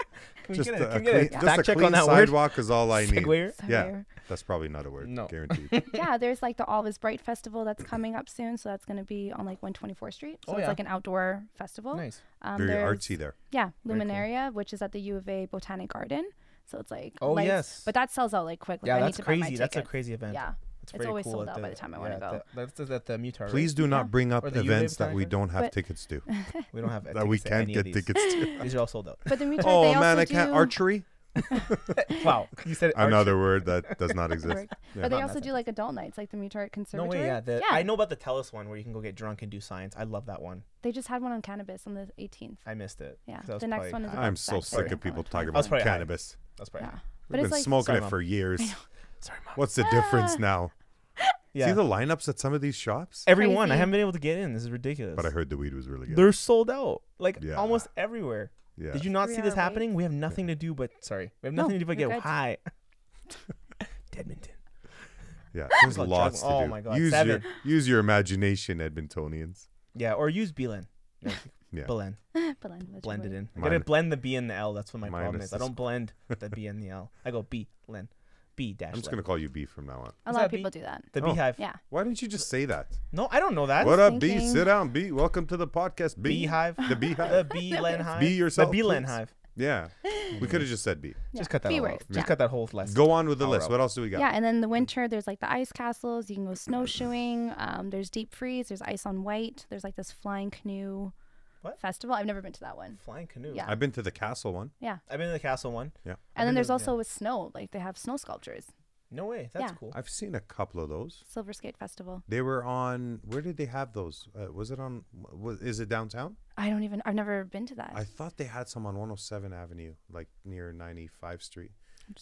S3: we
S1: just
S3: get a,
S1: a,
S3: can
S1: a clean,
S3: a
S1: just
S3: fact
S1: a
S3: check
S1: clean
S3: on that word?
S1: sidewalk is all I need.
S3: Segwayer?
S1: Yeah. That's probably not a word.
S3: No.
S1: guaranteed.
S2: yeah, there's like the All Is Bright Festival that's coming up soon, so that's going to be on like 124th Street. So
S3: Oh,
S2: it's
S3: yeah.
S2: like an outdoor festival.
S3: Nice.
S2: Um,
S1: Very artsy there.
S2: Yeah,
S3: Very cool.
S2: Luminaria, which is at the U of A Botanic Garden. So it's like
S3: Oh,
S2: lights,
S3: yes.
S2: but that sells out like quick. Like,
S3: yeah,
S2: I
S3: that's
S2: need to buy my
S3: crazy. That's a crazy event.
S2: Yeah,
S3: It's,
S2: It's always
S3: cool
S2: sold
S3: at
S2: out by
S3: the-
S2: the time I wanna go.
S3: the- That's at the Muttart.
S1: Please
S3: right?
S1: do not
S2: Yeah.
S1: bring up events that we don't have
S2: But-
S1: tickets to.
S3: We don't have
S1: that we can't get tickets to.
S3: These are all sold out.
S2: but the Muttart,
S1: oh
S2: they
S1: man,
S2: also
S1: I can't
S2: do,
S1: archery.
S3: wow, you said it
S1: Another word that does not exist. Yeah.
S2: But they
S3: Not
S2: also do like adult nights, like the Muttart
S3: No way, yeah. The,
S2: yeah.
S3: I know about the Telus one where you can go get drunk and do science. I love that one.
S2: They just had one on cannabis on the 18th.
S3: I missed it.
S2: Yeah, The next one is
S3: high.
S2: about
S1: I'm so sick of people talking about cannabis.
S3: That's probably.
S2: Yeah. But
S1: We've been
S2: like
S1: smoking it for years.
S3: Sorry, mom.
S1: What's the difference
S2: Ah.
S1: now?
S3: Yeah.
S1: See the lineups at some of these shops?
S3: Everyone, I
S2: Crazy.
S3: haven't been able to get in. This is ridiculous.
S1: But I heard the weed was really good.
S3: They're sold out, like
S1: Yeah.
S3: almost everywhere.
S1: yeah.
S3: Did you not see
S2: Three-hour
S3: this happening? We have nothing to do but sorry, we have
S2: No,
S3: nothing to do but
S2: you're
S3: get
S2: good.
S3: high. Edmonton.
S1: Yeah, there's
S3: called
S1: lots
S3: Jug-
S1: to
S3: oh
S1: do.
S3: my God,
S1: use
S3: seven.
S1: your use your imagination, Edmontonians.
S3: Yeah, or use Belen.
S1: Yeah.
S3: Belen.
S2: But then what's
S3: Blend it in. I
S1: Mine-
S3: gotta blend the B and the L. That's what my
S1: Mine
S3: problem
S1: is
S3: is. I
S1: this-
S3: don't blend the B and the L. I go B, Len. B dash.
S1: I'm just gonna call you B from now on.
S2: A
S3: Is
S2: lot
S3: that
S2: of
S3: bee?
S2: people do that.
S3: the
S1: Oh.
S3: beehive.
S2: Yeah.
S1: Why didn't you just say that?
S3: No, I don't know that.
S1: what up, B? Sit down, B. Welcome to the podcast, B.
S3: Beehive.
S1: The beehive.
S3: The bee Len hive.
S1: Be yourself,
S3: The bee Len hive.
S1: Yeah, we could have just said B.
S2: Yeah.
S3: Just cut that
S2: Bee
S3: all
S2: works.
S3: Just
S2: Yeah.
S3: cut that whole list.
S1: Go on with the
S3: All
S1: list.
S3: out.
S1: What else do we got?
S2: Yeah, and then the winter, there's like the ice castles. You can go snowshoeing. Um, there's deep freeze. There's Ice on Whyte. There's like this flying canoe
S3: What?
S2: festival. I've never been to that one.
S3: Flying canoe.
S2: Yeah.
S1: I've been to the castle one.
S2: Yeah,
S3: I've been to the castle one.
S1: Yeah.
S3: I've
S2: and then there's
S3: to-
S2: also with snow. Like they have snow sculptures.
S3: No way. That's
S2: Yeah.
S3: cool.
S1: I've seen a couple of those.
S2: Silver Skate Festival.
S1: They were on. Where did they have those? Uh, was it on? Was, is it downtown?
S2: I don't even. I've never been to that.
S1: I thought they had some on 107 Avenue, like near 95 Street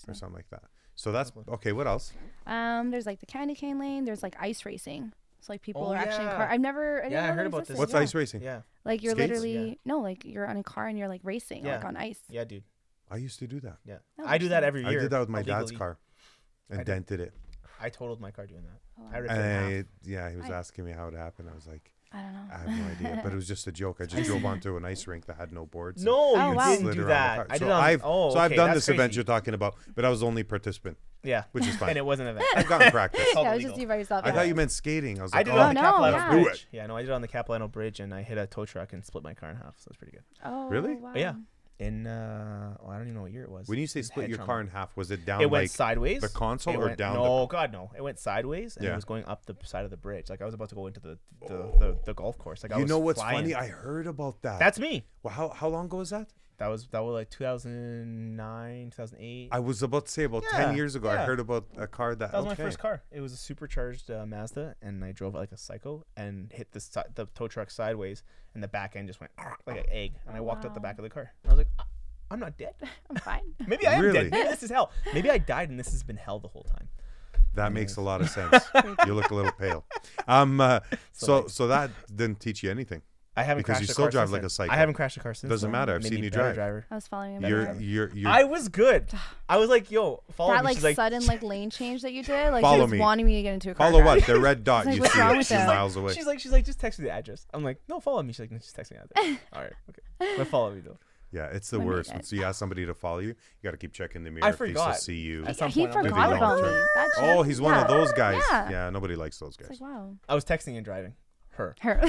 S1: or something like that. So that's okay. What else?
S2: Um, there's like the candy cane lane. There's like ice racing. So like people
S3: Oh,
S2: are actually in
S3: yeah.
S2: car. I've never. I
S3: Yeah, I heard about
S2: existed.
S3: this.
S1: What's
S2: yeah.
S1: ice racing?
S3: Yeah.
S2: Like you're
S1: Skates?
S2: literally no, like you're on a car and you're like racing like on ice.
S3: Yeah, dude.
S1: I used to do that.
S3: Yeah.
S2: Oh,
S3: I do that every year.
S1: I did that with my dad's car, and
S3: I did.
S1: dented it.
S3: I totaled my car doing that.
S2: Oh, wow.
S3: ripped it in half.
S1: And I, yeah, he was
S2: I-
S1: asking me how it happened. I was like,
S2: I don't know.
S1: I have no idea, but it was just a joke. I just drove onto an ice rink that had no boards. and
S3: No,
S2: Oh,
S3: you
S2: wow.
S3: didn't do that. I
S1: so
S3: did on.
S1: I've,
S3: oh,
S1: so I've done
S3: that's
S1: this event you're talking about, but I was only participant,
S3: Yeah,
S1: which is fine.
S3: and it wasn't an event.
S1: I've gotten practice.
S2: yeah, it was just you by yourself.
S1: I
S2: yeah.
S1: thought you meant skating. I was
S3: I
S1: like,
S3: did
S1: oh,
S3: it on oh, the oh,
S2: no,
S3: Capilano
S2: yeah.
S3: Bridge. Yeah, no, I did it on the Capilano Bridge, and I hit a tow truck and split my car in half. So that's pretty good.
S2: Oh,
S1: Really?
S2: Wow.
S3: yeah. In uh, oh, I don't even know what year it was.
S1: when you say split your car in half, was it down
S3: it went
S1: like
S3: sideways.
S1: the console
S3: It
S1: or
S3: went-
S1: down
S3: No, God, no. It went sideways, and
S1: Yeah.
S3: it was going up the side of the bridge. Like I was about to go into the the, the, the golf course. Like I was You
S1: know what's
S3: flying.
S1: funny? I heard about that.
S3: That's me.
S1: well, how how long ago was that?
S3: That was that was like 2009, 2008.
S1: I was about to say about
S3: Yeah,
S1: ten years ago. I heard about a car that.
S3: That was my first car. It was a supercharged uh, Mazda, and I drove it like a psycho and hit the si- the tow truck sideways, and the back end just went like an egg, and I walked out the back of the car. I was like, "I- I'm not dead.
S2: I'm fine.
S3: Maybe I am
S1: Really?
S3: dead. Maybe this is hell. Maybe I died and this has been hell the whole time.
S1: That makes a lot of sense. you look a little pale. Um, uh,
S3: So
S1: so
S3: thanks.
S1: so that didn't teach you anything.
S3: I haven't
S1: Because
S3: crashed
S1: you
S3: a
S1: still
S3: car
S1: drive like a psycho.
S3: I haven't crashed a car since.
S1: Doesn't
S3: so
S1: matter. I've
S3: made
S1: seen
S3: me
S1: you
S3: a better
S1: drive.
S3: Driver.
S2: I was following him.
S1: You're you're you're.
S3: I was good. I was like, yo, follow
S2: that
S3: me.
S2: like,
S3: She's like,
S2: sudden like lane change that you did, like
S1: Follow
S2: she was
S1: me.
S2: wanting me to get into a car
S1: follow
S2: crash.
S1: what? The red dot
S2: Like,
S1: you
S2: what's
S1: see
S2: wrong
S1: a
S2: with
S1: few
S2: that?
S1: miles away.
S3: she's like, she's like, just text me the address. I'm like, no, follow me. She's like, no, just text me the address. All right, okay, but follow me though.
S1: Yeah, it's the
S2: When
S1: worst.
S2: get-
S1: So you ask somebody to follow you, you got to keep checking the mirror
S3: I
S1: if they
S3: forgot.
S1: still see you.
S3: At some
S2: he
S3: point, I'm
S2: forgot about me.
S1: Oh, he's one of those guys.
S2: Yeah.
S1: Yeah, nobody likes those guys.
S2: wow.
S3: I was texting and driving. Her.
S2: Her.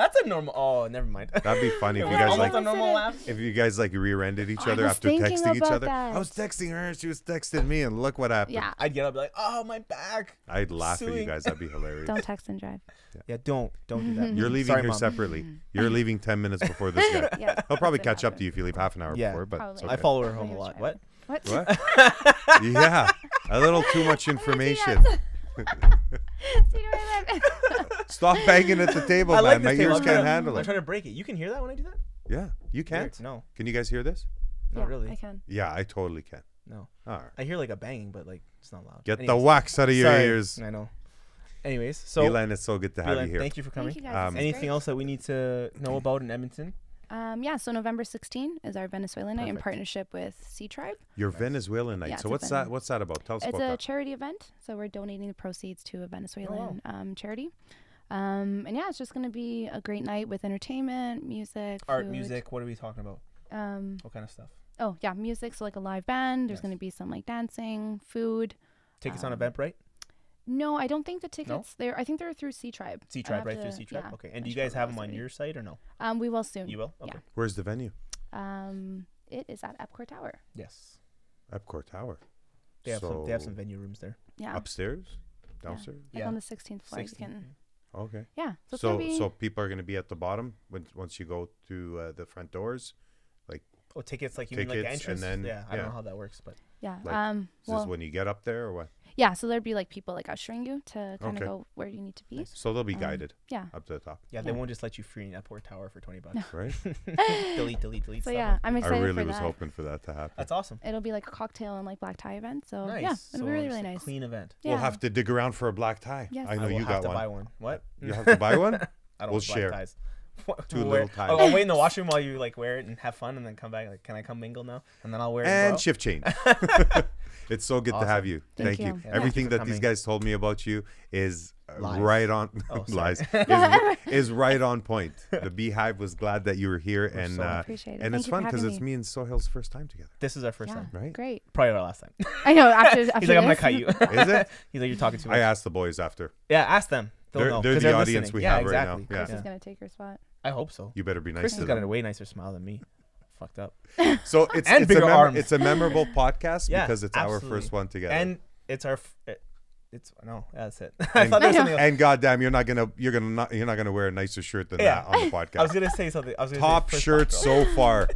S3: That's a normal. Oh, never mind.
S1: That'd be funny if you guys
S2: almost
S1: like
S3: a normal laugh.
S1: if you guys like rear-ended each other after texting each
S2: about
S1: other. I was texting her, she was texting me, and look what happened.
S2: yeah.
S3: I'd get up, and be like, oh, my back.
S1: I'd laugh at you guys. That'd be hilarious.
S2: Don't text and drive.
S3: Yeah, yeah don't, don't do that.
S1: You're mm-hmm. leaving
S3: Sorry,
S1: here
S3: Mom.
S1: separately. You're leaving ten minutes before this guy.
S2: Yeah.
S1: He'll probably catch up to you if you leave half an hour
S3: Yeah.
S1: before. But it's
S2: Probably.
S3: I follow her home a lot. What?
S2: What?
S1: What? yeah, a little too much information.
S2: See what I?
S1: Stop banging at the table,
S3: I
S1: man.
S3: like
S1: My
S3: this table.
S1: ears
S3: I'm
S1: can't
S3: trying to-
S1: handle
S3: I'm
S1: it.
S3: trying to break it. You can hear that when I do that?
S1: Yeah, you can't.
S3: Weird. No,
S1: Can you guys hear this?
S3: not
S2: yeah,
S3: really.
S2: I can.
S1: Yeah, I totally can.
S3: No,
S1: All right.
S3: I hear like a banging, but like it's not loud.
S1: Get the
S3: Anyways,
S1: wax out of your
S3: sorry.
S1: ears.
S3: I know. Anyways, so
S1: Elan, it's so good to have
S3: Beeline,
S1: you here.
S3: thank you for coming.
S2: Thank you guys.
S1: Um,
S2: this is
S3: Anything
S2: great.
S3: else that we need to know about in Edmonton?
S2: Um, yeah, so November 16 is our Venezuelan night in partnership with Sea Tribe.
S1: Your Venezuelan night.
S2: Yeah,
S1: so what's
S2: Vene-
S1: that? What's that about? Tell us
S2: It's
S1: about
S2: a
S1: that.
S2: charity event, so we're donating the proceeds to a Venezuelan
S3: Oh,
S2: um, charity. Um, and yeah, it's just going to be a great night with entertainment, music,
S3: Art,
S2: food.
S3: music. What are we talking about?
S2: Um,
S3: What kind of stuff?
S2: oh yeah, music. So like a live band. There's
S3: Yes.
S2: going to be some like dancing, food.
S3: Tickets on
S2: Um,
S3: Eventbrite.
S2: No, I don't think the tickets. They're. I think they're through C Tribe.
S3: C Tribe,
S2: have
S3: right through C Tribe.
S2: yeah,
S3: okay. And do you guys have them on
S2: ask
S3: your site or no?
S2: Um, we will soon.
S3: You will. Okay.
S2: Yeah.
S1: Where's the venue?
S2: Um, it is at Epcor Tower.
S3: Yes.
S1: Epcor Tower.
S3: They have some. They have some venue rooms there.
S2: Yeah,
S1: upstairs,
S2: Yeah.
S1: downstairs.
S2: like
S3: yeah.
S2: on the 16th floor.
S3: 16,
S2: You can,
S1: Okay.
S2: yeah. So,
S1: So
S2: be,
S1: so people are going to be at the bottom when once you go to uh, the front doors. Like.
S3: Oh, tickets like you mean like the
S1: Tickets, and then-
S3: yeah, I don't know how that works, but
S2: yeah.
S1: like,
S2: um.
S1: Is
S2: Well,
S1: this when you get up there or what?
S2: yeah. So there'd be like people like ushering you to kind of
S1: Okay.
S2: go where you need to be.
S3: Nice.
S1: So they'll be
S2: Um,
S1: guided
S2: Yeah.
S1: up to the top,
S3: yeah, they
S2: Yeah.
S3: won't just let you free in Epcor Tower for twenty bucks.
S1: right?
S3: delete, delete, delete.
S2: So
S3: stuff.
S2: yeah, I'm excited.
S1: I really
S2: for
S1: was
S2: that.
S1: hoping for that to happen.
S3: That's awesome.
S2: It'll be like a cocktail and like black tie event. So
S3: nice.
S2: yeah,
S3: so
S2: it'll be really really nice.
S3: Clean event.
S2: Yeah.
S1: We'll have to dig around for a black tie.
S2: Yes.
S1: I know
S3: will
S1: you
S3: have
S1: got
S3: to
S1: one.
S3: buy one. What?
S1: You have to buy one.
S3: I don't
S1: We'll
S3: like black
S1: share.
S3: ties.
S1: Two
S3: Wear-
S1: little ties.
S3: Oh, I'll wait in the washroom while you like wear it and have fun, and then come back. Like, can I come mingle now? And then I'll wear it.
S1: and
S3: go
S1: shift change. it's so good to have you.
S2: Thank
S1: Thank,
S2: you.
S1: you.
S2: Yeah,
S1: Everything
S3: you for
S1: that these guys told me about you is uh,
S3: Lies.
S1: right on
S3: Oh,
S1: lies. Is, is right on point. The Beehive was glad that you were here,
S3: We're
S1: and
S3: so
S1: uh,
S2: Appreciate it.
S1: and
S2: Thank
S1: it's fun because it's
S2: me.
S1: me and Soheil's first time together.
S3: This is our first
S2: yeah,
S3: time.
S1: Right?
S2: Great.
S3: Probably our last time.
S2: I know. After, after
S3: He's like, I'm gonna cut you.
S1: Is it?
S3: He's like, you're talking too much.
S1: I asked the boys after.
S3: yeah, ask them. They'll
S1: They're-
S3: know,
S1: they're
S3: 'cause
S1: the audience
S3: listening.
S1: we
S3: yeah,
S1: have right now.
S3: exactly.
S1: Yeah.
S2: Chris is gonna take her spot.
S3: I hope so.
S1: You better be nice
S3: Chris
S1: to
S3: has
S1: them.
S3: got a way nicer smile than me. Fucked up.
S1: So it's
S3: And
S1: it's
S3: bigger
S1: a mem-
S3: arms.
S1: it's a memorable podcast
S3: Yeah,
S1: because it's our
S3: absolutely.
S1: first one together.
S3: And it's our. F- it, it's no, that's it. I thought there was
S2: I
S3: something else.
S1: and goddamn, you're not gonna you're gonna not you're not gonna wear a nicer shirt than
S3: Yeah.
S1: that on the podcast.
S3: I was
S1: podcast.
S3: gonna say something. I was gonna
S1: Top
S3: say first
S1: shirt
S3: top
S1: so far.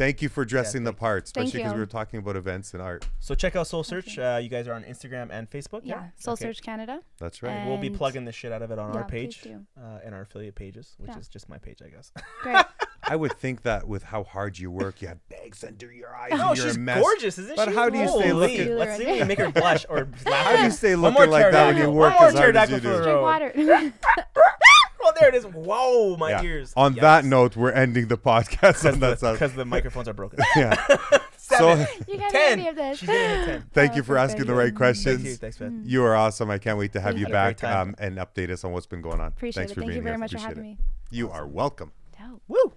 S1: Thank you for dressing the
S3: thank
S1: part, especially because we were talking about events and art.
S3: So check out Soul Search. Uh, you guys are on Instagram and Facebook.
S2: Yeah. Soul
S3: Okay.
S2: Search Canada.
S1: That's right.
S3: We'll be plugging the shit out of it on
S2: Yeah,
S3: our page
S2: please
S3: uh, and our affiliate pages, which
S2: Yeah.
S3: is just my page, I guess.
S2: Great.
S1: I would think that with how hard you work, you have bags under your eyes.
S3: no,
S1: and you're
S3: she's
S1: a mess.
S3: gorgeous, isn't she?
S1: But
S3: she?
S1: how do you stay
S3: Holy,
S1: looking-
S3: Let's see if we make her blush or laugh.
S1: How do you stay
S3: One more
S1: looking like that when you
S3: pterodactyl.
S1: work as hard as you do?
S2: Drink water.
S3: There it is. Whoa, my
S1: Yeah.
S3: ears.
S1: On that note, we're ending the podcast on that
S3: because the microphones are broken.
S1: Yeah. so
S2: you can't
S3: Ten.
S2: any of this.
S3: She's gonna hit ten.
S1: thank
S2: Oh,
S1: you for
S2: that's
S1: asking
S2: very
S1: the right questions.
S3: Thank you. Thanks, man.
S1: You are awesome. I can't wait to have
S2: Thank
S1: you
S3: you. Had a great
S1: back um, and update us on what's been going on.
S2: Appreciate
S1: Thanks
S2: it.
S1: for
S2: Thank
S1: being
S2: you very
S1: here.
S2: much for having
S1: it.
S2: me.
S1: You are welcome.
S2: Dope.
S3: Woo.